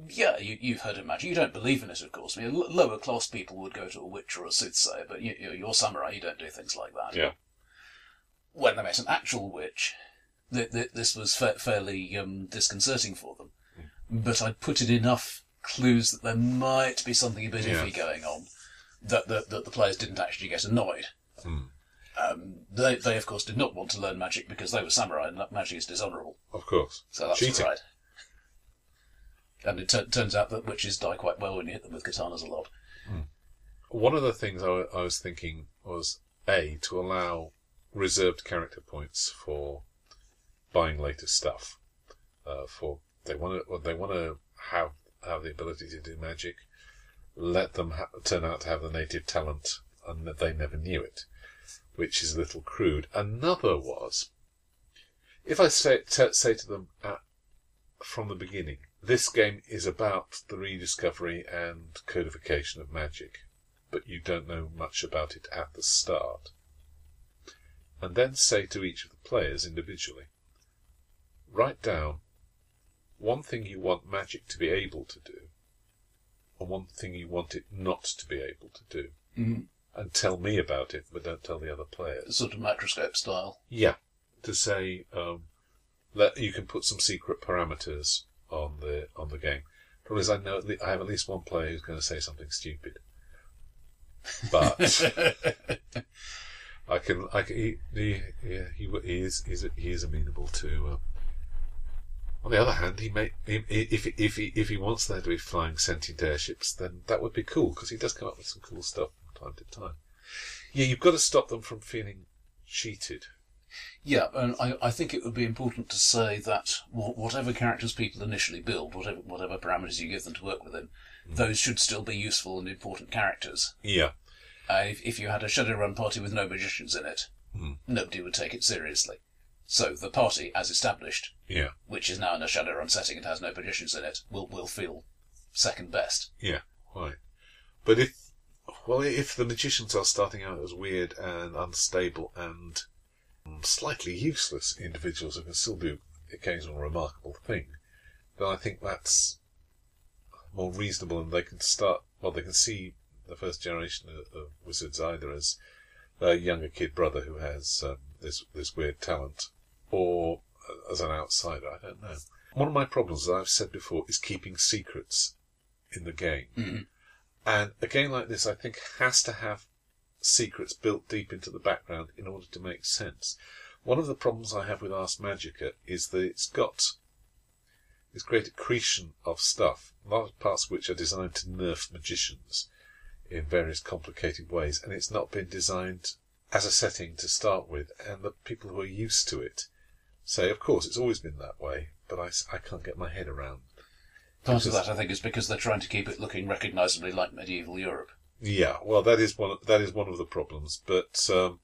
Yeah, you, you've heard of magic. You don't believe in it, of course. I mean, l- lower class people would go to a witch or a soothsayer, but you, you, you're samurai. You don't do things like that. Yeah. When they met an actual witch, th- th- this was fa- fairly um, disconcerting for them. But I put in enough clues that there might be something a bit Yeah. iffy going on, that, that that the players didn't actually get annoyed. Um, they, they of course did not want to learn magic because they were samurai and that magic is dishonourable. Of course. So that's Cheating. right. And it tu- turns out that witches die quite well when you hit them with katanas a lot. One of the things I, I was thinking was a to allow reserved character points for buying later stuff. Uh, for they want to they want to have have the ability to do magic. Let them ha- turn out to have the native talent, and that they never knew it, which is a little crude. Another was if I say t- say to them at, from the beginning, this game is about the rediscovery and codification of magic but you don't know much about it at the start. And then say to each of the players individually, write down one thing you want magic to be able to do, and one thing you want it not to be able to do. Mhm. And tell me about it, but don't tell the other players. Sort of Microscope style. Yeah, to say um, that you can put some secret parameters on the on the game. Problem is, I know at le- I have at least one player who's going to say something stupid. but I can, I can, he, he, yeah, he, he is, he's, he is amenable to. Um, on the other hand, he may, he, if if he if he wants there to be flying sentient airships, then that would be cool because he does come up with some cool stuff time to time. Yeah, you've got to stop them from feeling cheated. Yeah, and I, I think it would be important to say that whatever characters people initially build, whatever whatever parameters you give them to work within, those should still be useful and important characters. Yeah, Uh, if, if you had a Shadowrun party with no magicians in it, Hmm. nobody would take it seriously. So the party, as established, yeah, which is now in a Shadowrun setting and has no magicians in it, will will feel second best. yeah, right. But if well, if the magicians are starting out as weird and unstable and slightly useless individuals who can still do occasional remarkable thing, then I think that's more reasonable, and they can start. Well, they can see the first generation of, of wizards either as a younger kid brother who has um, this this weird talent, or as an outsider. I don't know. One of my problems, as I've said before, is keeping secrets in the game. Mhm. And a game like this, I think, has to have secrets built deep into the background in order to make sense. One of the problems I have with Ars Magica is that it's got this great accretion of stuff, parts of which are designed to nerf magicians in various complicated ways, and it's not been designed as a setting to start with, and the people who are used to it say, of course, it's always been that way, but I can't get my head around. Part of that, I think, is because they're trying to keep it looking recognisably like medieval Europe. Yeah, well, that is one. That is one of the problems. But um,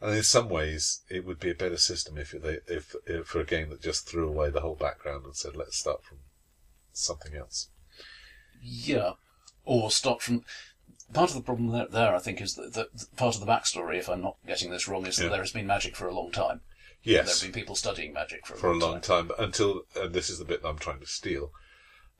and in some ways, it would be a better system if they if, if for a game that just threw away the whole background and said, "Let's start from something else." Yeah, or start from. Part of the problem there, there I think, is that, that part of the backstory, if I'm not getting this wrong, is that Yeah. there has been magic for a long time. Yes, there have been people studying magic for a, for a long, long time. Until and this is the bit I'm trying to steal.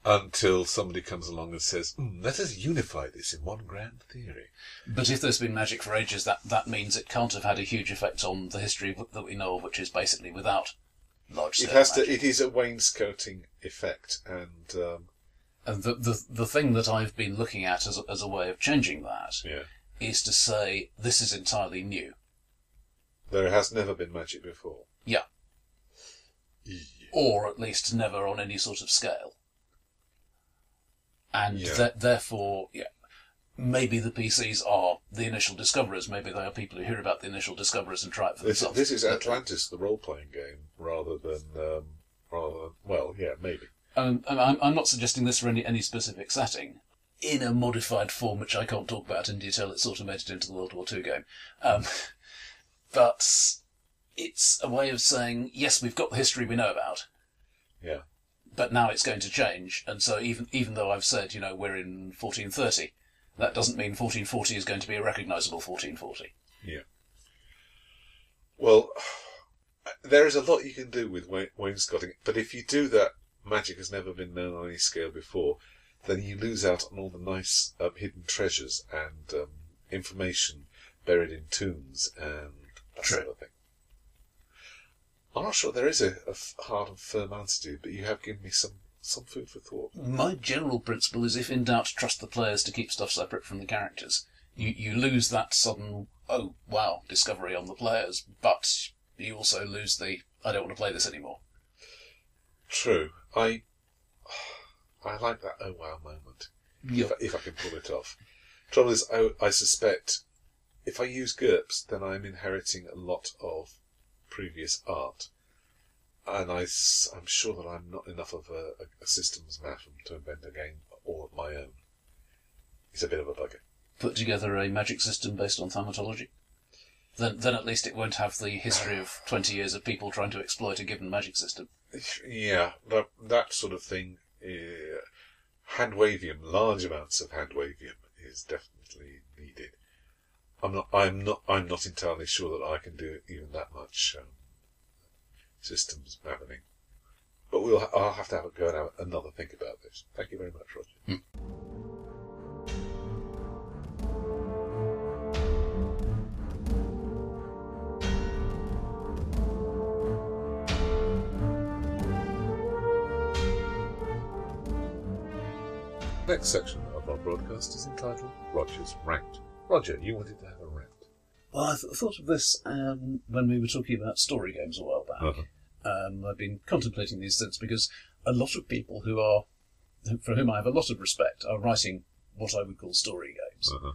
Until somebody comes along and says, "Hmm, "Let us unify this in one grand theory." But if there's been magic for ages, that, that means it can't have had a huge effect on the history that we know of, which is basically without large It scale has to. magic. It is a wainscoting effect, and um, And the, the, the thing that I've been looking at as a, as a way of changing that yeah, is to say this is entirely new. there has never been magic before. Yeah. Yeah. or at least never on any sort of scale. And Yeah. th- therefore, yeah, maybe the PCs are the initial discoverers. Maybe they are people who hear about the initial discoverers and try it for This, themselves. this is Atlantis, the role-playing game, rather than um, rather than, well, yeah, maybe. Um, I'm, I'm not suggesting this for any, any specific setting. In a modified form, which I can't talk about in detail, it's sort of made it into the World War II game. Um, but it's a way of saying, yes, we've got the history we know about, Yeah, but now it's going to change. And so even even though I've said, you know, we're in 1430, that doesn't mean 1440 is going to be a recognisable 1440. yeah. Well, there is a lot you can do with wa- wainscoting, but if you do that, magic has never been known on any scale before. Then you lose out on all the nice um, hidden treasures and um, information buried in tombs and that True. sort of thing. I'm not sure there is a hard and firm answer to but you have given me some, some food for thought. My general principle is if in doubt, trust the players to keep stuff separate from the characters. You, you lose that sudden, oh, wow, discovery on the players, but you also lose the, I don't want to play this anymore. True. I I like that oh wow moment. Yeah. If, I- if I can pull it off. Trouble is, I, I suspect if I use GURPS, then I'm inheriting a lot of previous art. And I, am sure that I'm not enough of a, a, systems matham to invent a game all of my own. It's a bit of a bugger. Put together a magic system based on thaumatology. Then, then at least it won't have the history of 20 years of people trying to exploit a given magic system. Yeah, that, that sort of thing. Uh, hand wavium, large amounts of handwavium, is definitely. I'm not. I'm not. I'm not entirely sure that I can do even that much um, systems mapping. But we'll. I'll have to have a go and have another think about this. Thank you very much, Roger. Next section of our broadcast is entitled Roger's Ranked. Roger, you wanted to have a rant. Well, I th- thought of this um, when we were talking about story games a while back. Uh-huh. Um, I've been contemplating these things because a lot of people who are, for whom I have a lot of respect, are writing what I would call story games. Uh-huh.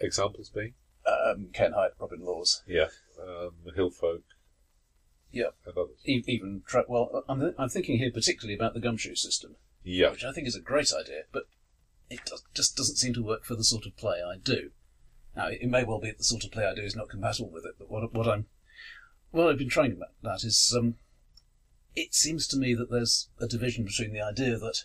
Examples being? Um, Ken Hite, Robin Laws, Yeah. Um, Hillfolk. Yeah. And others. e- even tra- well, I'm, I'm thinking here particularly about the gumshoe system, Yeah. which I think is a great idea, but it does, just doesn't seem to work for the sort of play I do. Now, it may well be that the sort of play I do is not compatible with it, but what, what I'm what I've been trying about that is, um, it seems to me that there's a division between the idea that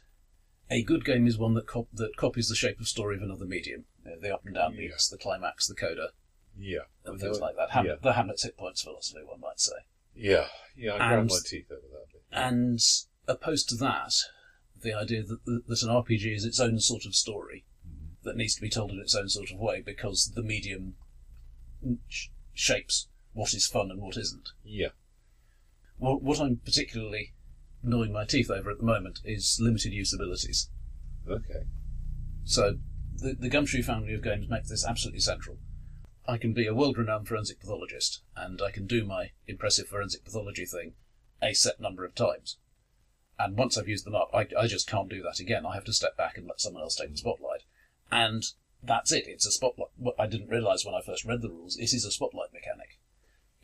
a good game is one that cop- that copies the shape of story of another medium, you know, the up and down Yeah. beats, the climax, the coda, Yeah. and things Uh, like that. Ham- yeah. The Hamlet's hit points philosophy, one might say. Yeah. Yeah, I ground And- my teeth over that bit. And opposed to that, the idea that, that an RPG is its own sort of story that needs to be told in its own sort of way because the medium sh- shapes what is fun and what isn't. Yeah. What, what I'm particularly gnawing my teeth over at the moment is limited use abilities. Okay. So the, the Gumshoe family of games make this absolutely central. I can be a world-renowned forensic pathologist, and I can do my impressive forensic pathology thing a set number of times. And once I've used them up, I, I just can't do that again. I have to step back and let someone else take the spotlight. And that's it. It's a spotlight. What I didn't realise when I first read the rules, it is a spotlight mechanic.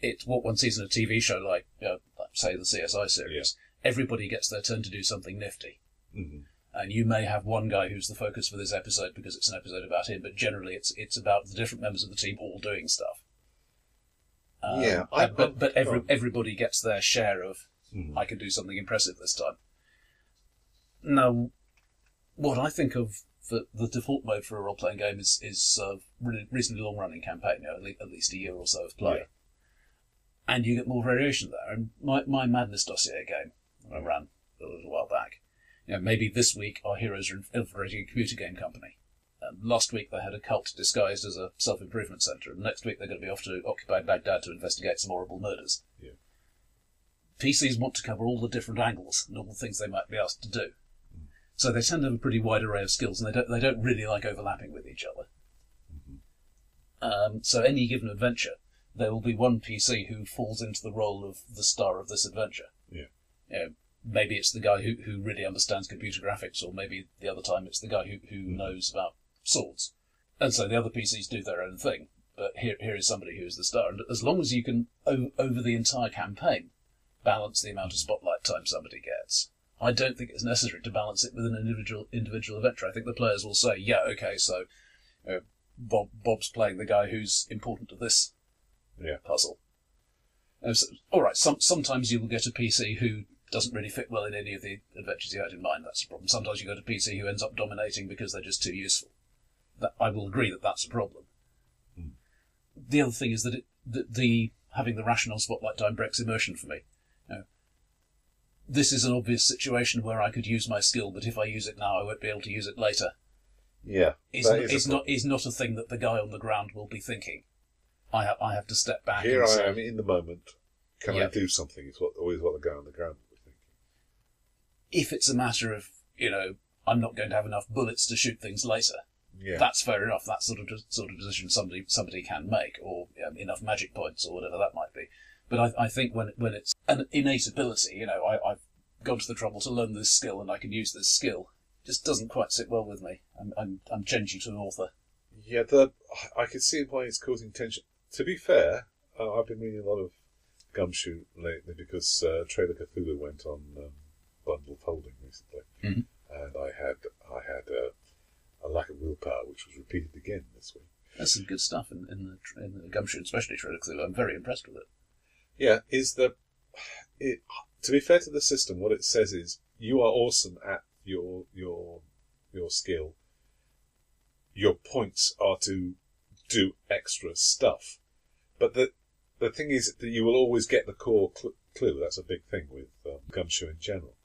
It's what one sees in a TV show like, uh, say, the CSI series. Everybody gets their turn to do something nifty hmm and you may have one guy who's the focus for this episode because it's an episode about him, but generally it's it's about the different members of the team all doing stuff. Um, Yeah, I- and- but but every, everybody gets their share of Mhm. I can do something impressive this time. Now, what I think of the, the default mode for a role playing game is is a really reasonably long running campaign, you know, at, le- at least a year or so of play, Yeah. and you get more variation there. And my my Madness dossier game I ran a little while back, you know, maybe this week our heroes are infiltrating a computer game company. And last week they had a cult disguised as a self improvement centre, and next week they're going to be off to occupy Baghdad to investigate some horrible murders. Yeah. PCs want to cover all the different angles and all the things they might be asked to do. So they tend to have a pretty wide array of skills, and they don't they don't really like overlapping with each other. Um, so any given adventure, there will be one PC who falls into the role of the star of this adventure. Yeah. You know, maybe it's the guy who, who really understands computer graphics, or maybe the other time it's the guy who, who knows about swords. And so the other PCs do their own thing. But here, here is somebody who is the star. And as long as you can, o- over the entire campaign, balance the amount of spotlight time somebody gets, I don't think it's necessary to balance it with an individual individual adventure. I think the players will say, yeah, okay, so uh, Bob Bob's playing the guy who's important to this Yeah. puzzle. So- all right, some, sometimes you will get a PC who doesn't really fit well in any of the adventures you had in mind. That's a problem. Sometimes you get a PC who ends up dominating because they're just too useful. That, I will agree that that's a problem. Hmm. The other thing is that it, the, the having the rational spotlight time breaks immersion for me. This is an obvious situation where I could use my skill, but if I use it now, I won't be able to use it later. Yeah. Is, that not, is a is not is not a thing that the guy on the ground will be thinking. I ha- I have to step back. Here and I say, am in the moment. Can I do something? Is what always what the guy on the ground was thinking. if it's a matter of you know I'm not going to have enough bullets to shoot things later, Yeah. that's fair enough. That's sort of sort of decision somebody somebody can make, or um, enough magic points, or whatever that might be. But I, I think when when it's an innate ability, you know, I, I've gone to the trouble to learn this skill and I can use this skill. Just doesn't quite sit well with me. I'm I'm, I'm changing to an author. Yeah, the I can see why it's causing tension. To be fair, uh, I've been reading a lot of Gumshoe lately because uh, Trail of Cthulhu went on um, Bundle of Holding recently, Mhm. and I had I had a, a lack of willpower, which was repeated again this week. There's some good stuff in, in the in the Gumshoe, especially Trail of Cthulhu. I'm very impressed with it. Yeah, is the it to be fair to the system, what it says is you are awesome at your your your skill. Your points are to do extra stuff, but the the thing is that you will always get the core cl- clue. That's a big thing with um, Gumshoe in general.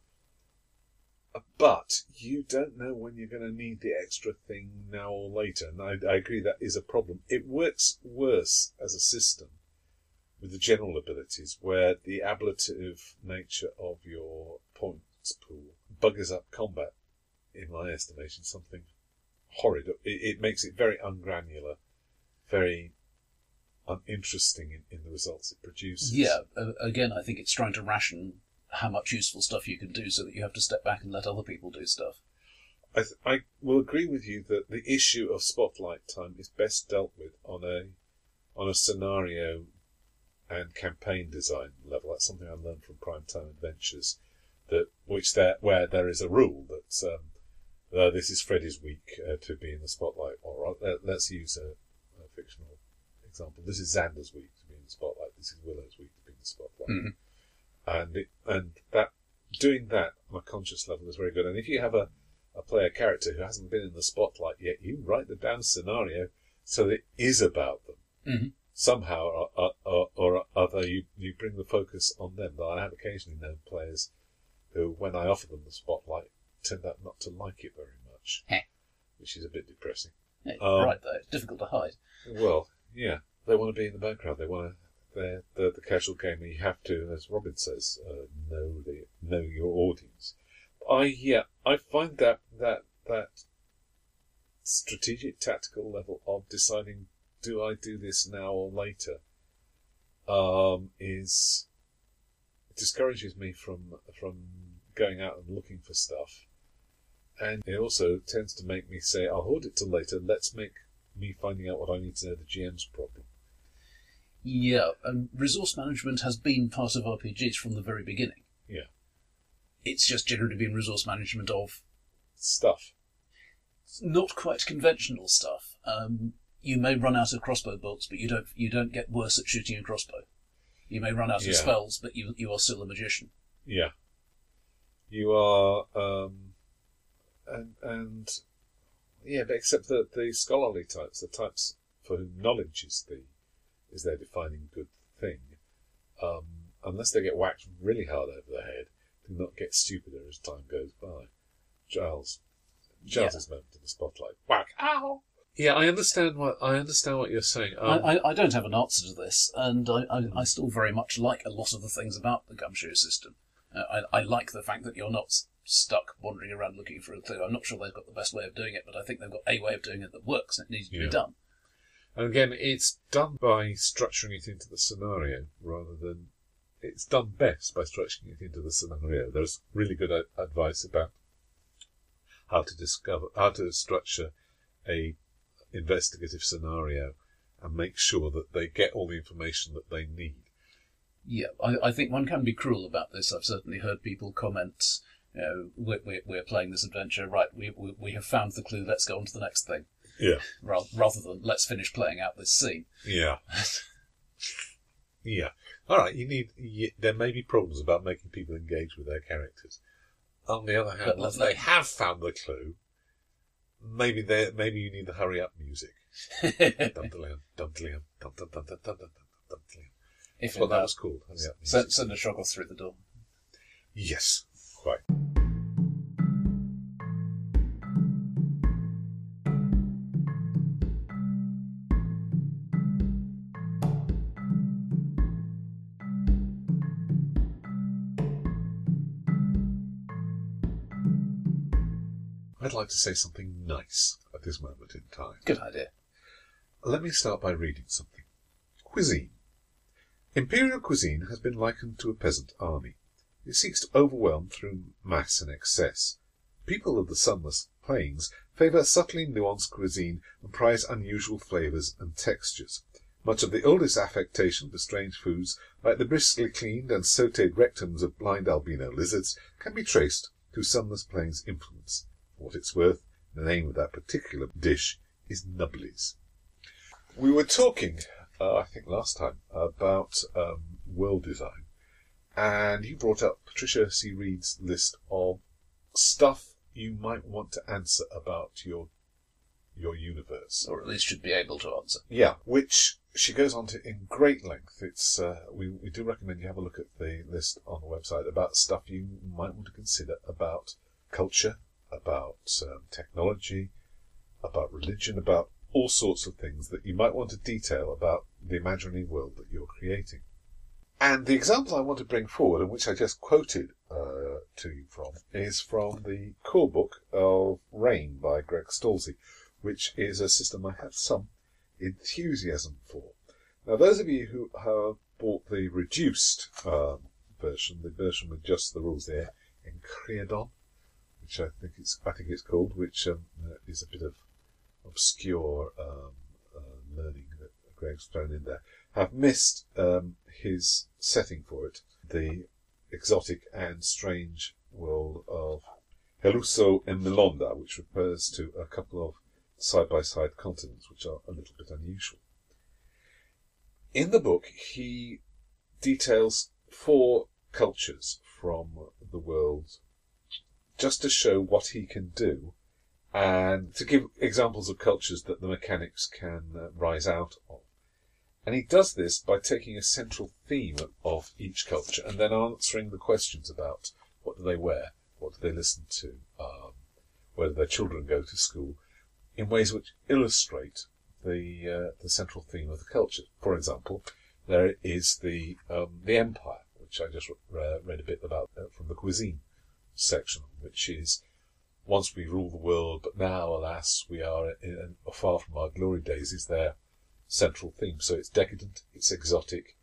Uh, But you don't know when you're going to need the extra thing now or later, and I, I agree that is a problem. It works worse as a system with the general abilities, where the ablative nature of your points pool buggers up combat, in my estimation, something horrid. It, it makes it very ungranular, very uninteresting in, in the results it produces. Yeah, uh, again, I think it's trying to ration how much useful stuff you can do so that you have to step back and let other people do stuff. I, th- I will agree with you that the issue of spotlight time is best dealt with on a on a scenario and campaign design level. That's something I learned from Prime Time Adventures, that which there where there is a rule that um, uh, this is Freddy's week uh, to be in the spotlight. Or uh, let's use a, a, fictional example. This is Xander's week to be in the spotlight. This is Willow's week to be in the spotlight. Mhm. And it, and that doing that on a conscious level is very good. And if you have a a player character who hasn't been in the spotlight yet, you write the down scenario so that it is about them. Mhm. Somehow or, or, or, or other, you, you bring the focus on them. But I have occasionally known players who, when I offer them the spotlight, turned out not to like it very much, Heh. which is a bit depressing. Yeah, Um, right though. it's difficult to hide. Well, yeah, they want to be in the background. They want to. They're, they're the casual gamer. You have to, as Robin says, uh, know the know your audience. I yeah, I find that that that strategic tactical level of deciding do I do this now or later um, is discourages me from from going out and looking for stuff, and it also tends to make me say I'll hold it till later. Let's make me finding out what I need to know the GM's problem. Yeah, and resource management has been part of RPGs from the very beginning. Yeah. It's just generally been resource management of Stuff. not quite conventional stuff. Um, you may run out of crossbow bolts, but you don't you don't get worse at shooting a crossbow. You may run out of spells, but you you are still a magician. Yeah. You are, um, and and yeah, but except that the scholarly types, the types for whom knowledge is the is their defining good thing, um, unless they get whacked really hard over the head, do not get stupider as time goes by. Giles, Giles's moment in the spotlight. Whack! Ow! Yeah, I understand what I understand what you're saying. Um, I, I, I don't have an answer to this, and I, I, I still very much like a lot of the things about the gumshoe system. Uh, I, I like the fact that you're not stuck wandering around looking for a clue. I'm not sure they've got the best way of doing it, but I think they've got a way of doing it that works and it needs to Yeah. be done. And again, it's done by structuring it into the scenario rather than. It's done best by structuring it into the scenario. There's really good advice about how to discover, how to structure a investigative scenario and make sure that they get all the information that they need. Yeah, I, I think one can be cruel about this. I've certainly heard people comment, you know, we're, we're, we're playing this adventure, right, we, we, we have found the clue, let's go on to the next thing. Yeah. Rather, rather than let's finish playing out this scene. Yeah. yeah. All right. You need. You, there may be problems about making people engage with their characters. On the other hand, But once they have found the clue, maybe they maybe you need the hurry up music. If well, that was called. Send, send shock off through the door. Yes. I'd like to say something nice at this moment in time. Good idea. Let me start by reading something. Cuisine. Imperial cuisine has been likened to a peasant army. It seeks to overwhelm through mass and excess. People of the sunless plains favour subtly nuanced cuisine and prize unusual flavours and textures. Much of the oldest affectation for strange foods, like the briskly cleaned and sautéed rectums of blind albino lizards, can be traced to sunless plains influence. What it's worth, the name of that particular dish is Nubblies. We were talking, uh, I think last time, about um, world design, and you brought up Patricia C. Wrede's list of stuff you might want to answer about your your universe. Or at least should be able to answer. Yeah, which she goes on to in great length. It's uh, we we do recommend you have a look at the list on the website about stuff you might want to consider about culture, about um, technology, about religion, about all sorts of things that you might want to detail about the imaginary world that you're creating. And the example I want to bring forward, and which I just quoted uh, to you from, is from the core book of Reign by Greg Stolze, which is a system I have some enthusiasm for. Now, those of you who have bought the reduced um, version, the version with just the rules there, Enchiridion, which I think it's I think it's called, which um, uh, is a bit of obscure um, uh, learning that Greg's thrown in there, have missed um, his setting for it, the exotic and strange world of Heluso and Milonda, which refers to a couple of side-by-side continents, which are a little bit unusual. In the book, he details four cultures from the world just to show what he can do and to give examples of cultures that the mechanics can uh, rise out of. And he does this by taking a central theme of each culture and then answering the questions about what do they wear, what do they listen to, um, whether their children go to school, in ways which illustrate the uh, the central theme of the culture. For example, there is the um, the empire, which I just re- read a bit about uh, from the cuisine section, which is once we rule the world, but now, alas, we are in, far from our glory days, is their central theme. So it's decadent, it's exotic,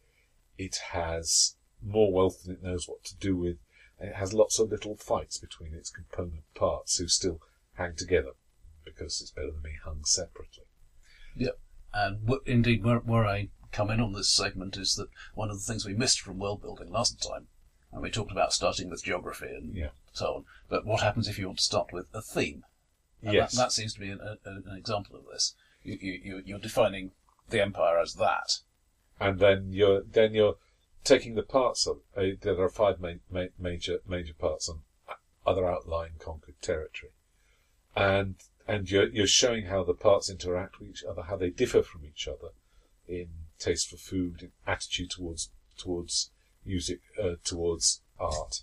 it has more wealth than it knows what to do with, and it has lots of little fights between its component parts who still hang together because it's better than being hung separately. Yep. And w- indeed, where, where I come in on this segment is that one of the things we missed from world building last time, and we talked about starting with geography and Yeah. So on, but what happens if you want to start with a theme? And Yes. That, that seems to be an, a, an example of this. You, you, you- you're defining the empire as that. and then you're then you're taking the parts of uh, there are five ma- ma- major major parts on other outlying conquered territory, and and you're you're showing how the parts interact with each other, how they differ from each other in taste for food, in attitude towards towards music, uh, towards art,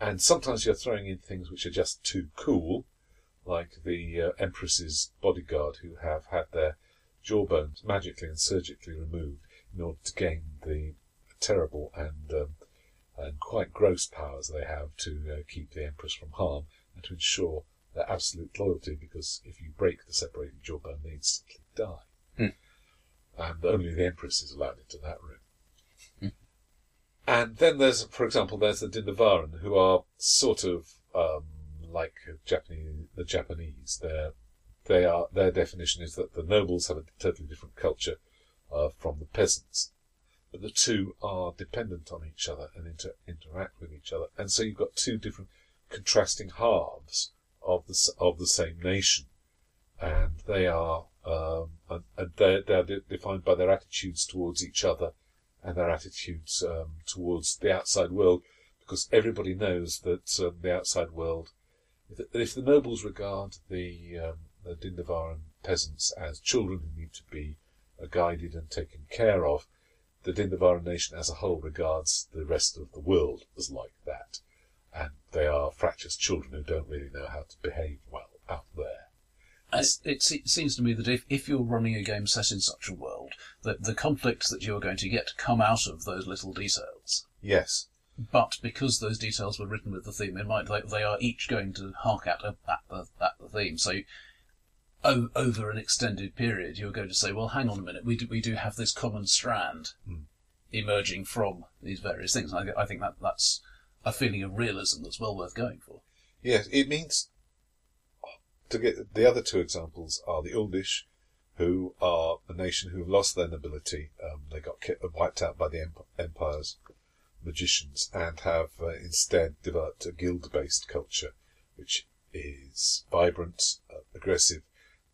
and sometimes you're throwing in things which are just too cool, like the uh, Empress's bodyguard who have had their jawbones magically and surgically removed in order to gain the terrible and um, and quite gross powers they have to uh, keep the Empress from harm and to ensure their absolute loyalty. Because if you break the separated jawbone, they instantly die, Hmm. and only the Empress is allowed into that room. And then there's, for example, there's the Dindavaran, who are sort of um, like Japanese, the Japanese. They're they are their definition is that the nobles have a totally different culture uh, from the peasants, but the two are dependent on each other and inter- interact with each other, and so you've got two different contrasting halves of the of the same nation, and they are um, and, and they're, they're de- defined by their attitudes towards each other and their attitudes um, towards the outside world, because everybody knows that um, the outside world if, if the nobles regard the, um, the Dindavaran peasants as children who need to be uh, guided and taken care of, the Dindavaran nation as a whole regards the rest of the world as like that. And they are fractious children who don't really know how to behave well out there. It, seems to me that if, if you're running a game set in such a world, that the conflicts that you're going to get come out of those little details. Yes. But because those details were written with the theme in mind, they, they are each going to hark at, at, the, at the theme. So o- over an extended period, you're going to say, well, hang on a minute, we do, we do have this common strand Hmm. emerging from these various things. And I, I think that that's a feeling of realism that's well worth going for. Yes, it means to get the other two examples are the Uldish, who are a nation who have lost their nobility. Um, they got wiped out by the emp- empire's magicians and have uh, instead developed a guild-based culture, which is vibrant, uh, aggressive,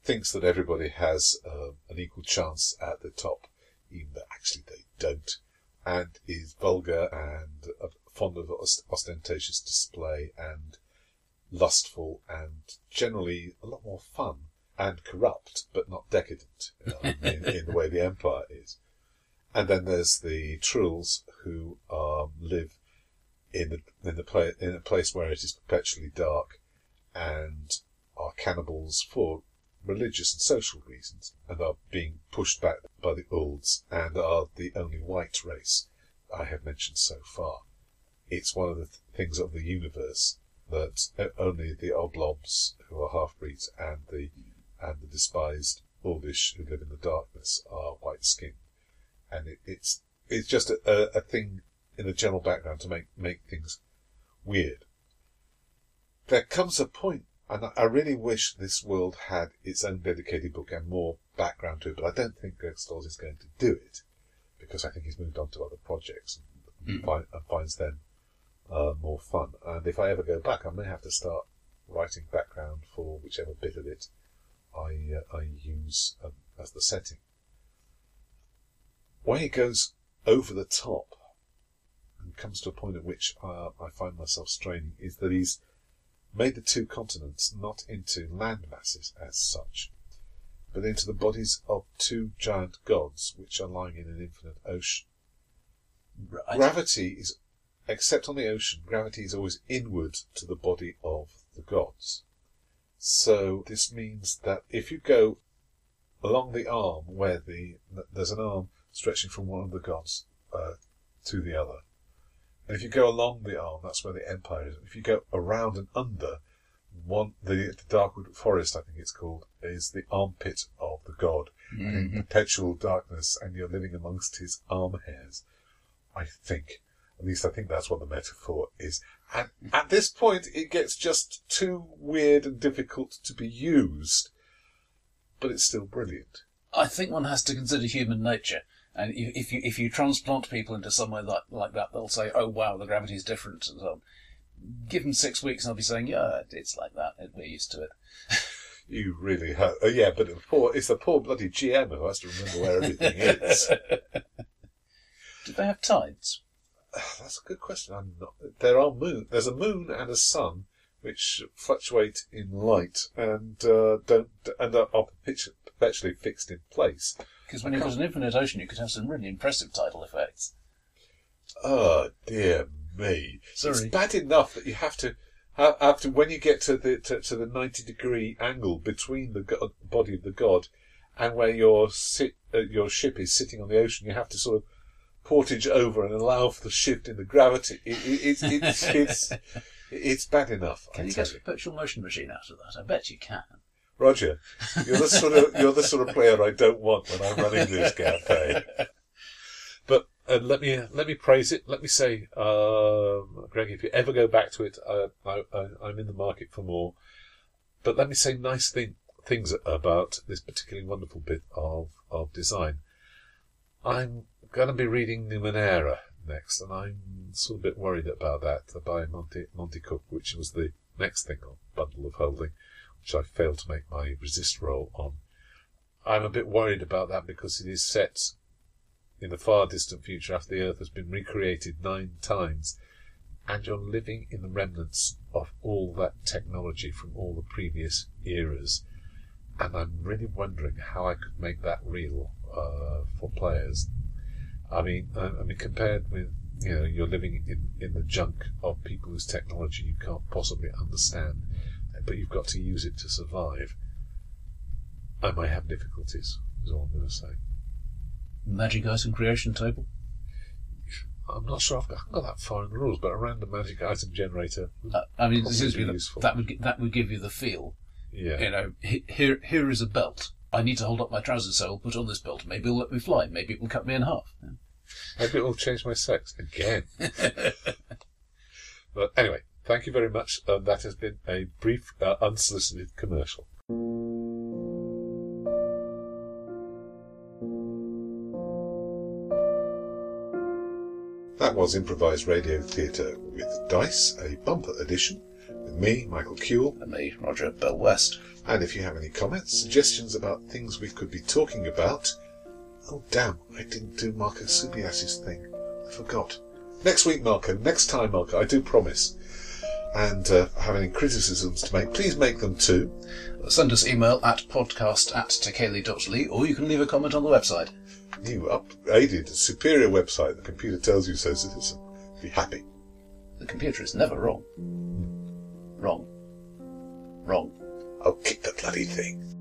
thinks that everybody has uh, an equal chance at the top, even though actually they don't, and is vulgar and uh, fond of ost- ostentatious display and lustful and generally a lot more fun and corrupt, but not decadent um, in, in the way the Empire is. And then there's the Trills who um, live in the in the pla- in a place where it is perpetually dark, and are cannibals for religious and social reasons, and are being pushed back by the Ulds, and are the only white race I have mentioned so far. It's one of the th- things of the universe that only the oblobs who are half breeds and the and the despised Ordish who live in the darkness are white skinned, and it, it's it's just a, a, a thing in the general background to make make things weird. There comes a point, and I- I really wish this world had its own dedicated book and more background to it, but I don't think Greg Stolze is going to do it because I think he's moved on to other projects and, Mm. find, and finds them uh, more fun. And if I ever go back, I may have to start writing background for whichever bit of it I uh, I use um, as the setting. When it goes over the top and comes to a point at which uh, I find myself straining, is that he's made the two continents not into land masses as such, but into the bodies of two giant gods which are lying in an infinite ocean. Right. Gravity is, except on the ocean, gravity is always inward to the body of the gods. So this means that if you go along the arm where the there's an arm stretching from one of the gods uh, to the other, and if you go along the arm, that's where the empire is. If you go around and under, one the, the Darkwood Forest, I think it's called, is the armpit of the god, and in perpetual darkness, and you're living amongst his arm hairs. I think, at least I think that's what the metaphor is. And at this point, it gets just too weird and difficult to be used, but it's still brilliant. I think one has to consider human nature. And if you if you transplant people into somewhere like like that, they'll say, "Oh wow, the gravity is different," and so on. Give them six weeks, and they'll be saying, "Yeah, it's like that. We're used to it." You really have, uh, yeah, but the poor, it's the poor bloody GM who has to remember where everything is. Do they have tides? That's a good question. I'm not. There are moon. There's a moon and a sun which fluctuate in light and uh, don't and are, perpetually fixed in place. Because when you've got an infinite ocean, you could have some really impressive tidal effects. Oh dear me! Sorry. It's bad enough that you have to have, have to when you get to the to, to the ninety degree angle between the go- body of the god and where your sit uh, your ship is sitting on the ocean. You have to sort of portage over and allow for the shift in the gravity. It, it, it's it's it's it's bad enough. I Can you tell get you. a perpetual motion machine out of that? I bet you can. Roger, you're the sort of you're the sort of player I don't want when I'm running this campaign. But uh, let me let me praise it. Let me say, um, Greg, if you ever go back to it, uh, I, I, I'm in the market for more. But let me say nice thing, things about this particularly wonderful bit of of design. I'm going to be reading Numenera next, and I'm sort of a bit worried about that by Monte Monte Cook, which was the next thing on Bundle of Holding which I failed to make my resist roll on. I'm a bit worried about that because it is set in the far distant future after the Earth has been recreated nine times, and you're living in the remnants of all that technology from all the previous eras. And I'm really wondering how I could make that real uh, for players. I mean, I, I mean, compared with you know, you're living in, in the junk of people whose technology you can't possibly understand but you've got to use it to survive. I might have difficulties, is all I'm going to say. Magic item creation table. I'm not sure I've got, I haven't got that far in the rules, but a random magic item generator. Uh, I mean, it Probably seems to be that, useful. that would that would give you the feel. yeah. You know, here here is a belt. I need to hold up my trousers, so I'll put on this belt. Maybe it'll let me fly. Maybe it will cut me in half. Maybe it'll change my sex again. but anyway, thank you very much. Um, that has been a brief, uh, unsolicited commercial. That was improvised radio theatre with Dice, a bumper edition, me, Michael Cule. And me, Roger Bell West. And if you have any comments, suggestions about things we could be talking about, oh damn, I didn't do Marco Subias's thing. I forgot. Next week, Marco. Next time, Marco. I do promise. And uh, have any criticisms to make, please make them too. Send us email at podcast at tekeli.li or you can leave a comment on the website. You upgraded, superior website. The computer tells you so, citizen. Be happy. The computer is never wrong. Wrong. Wrong. I'll kick the bloody thing.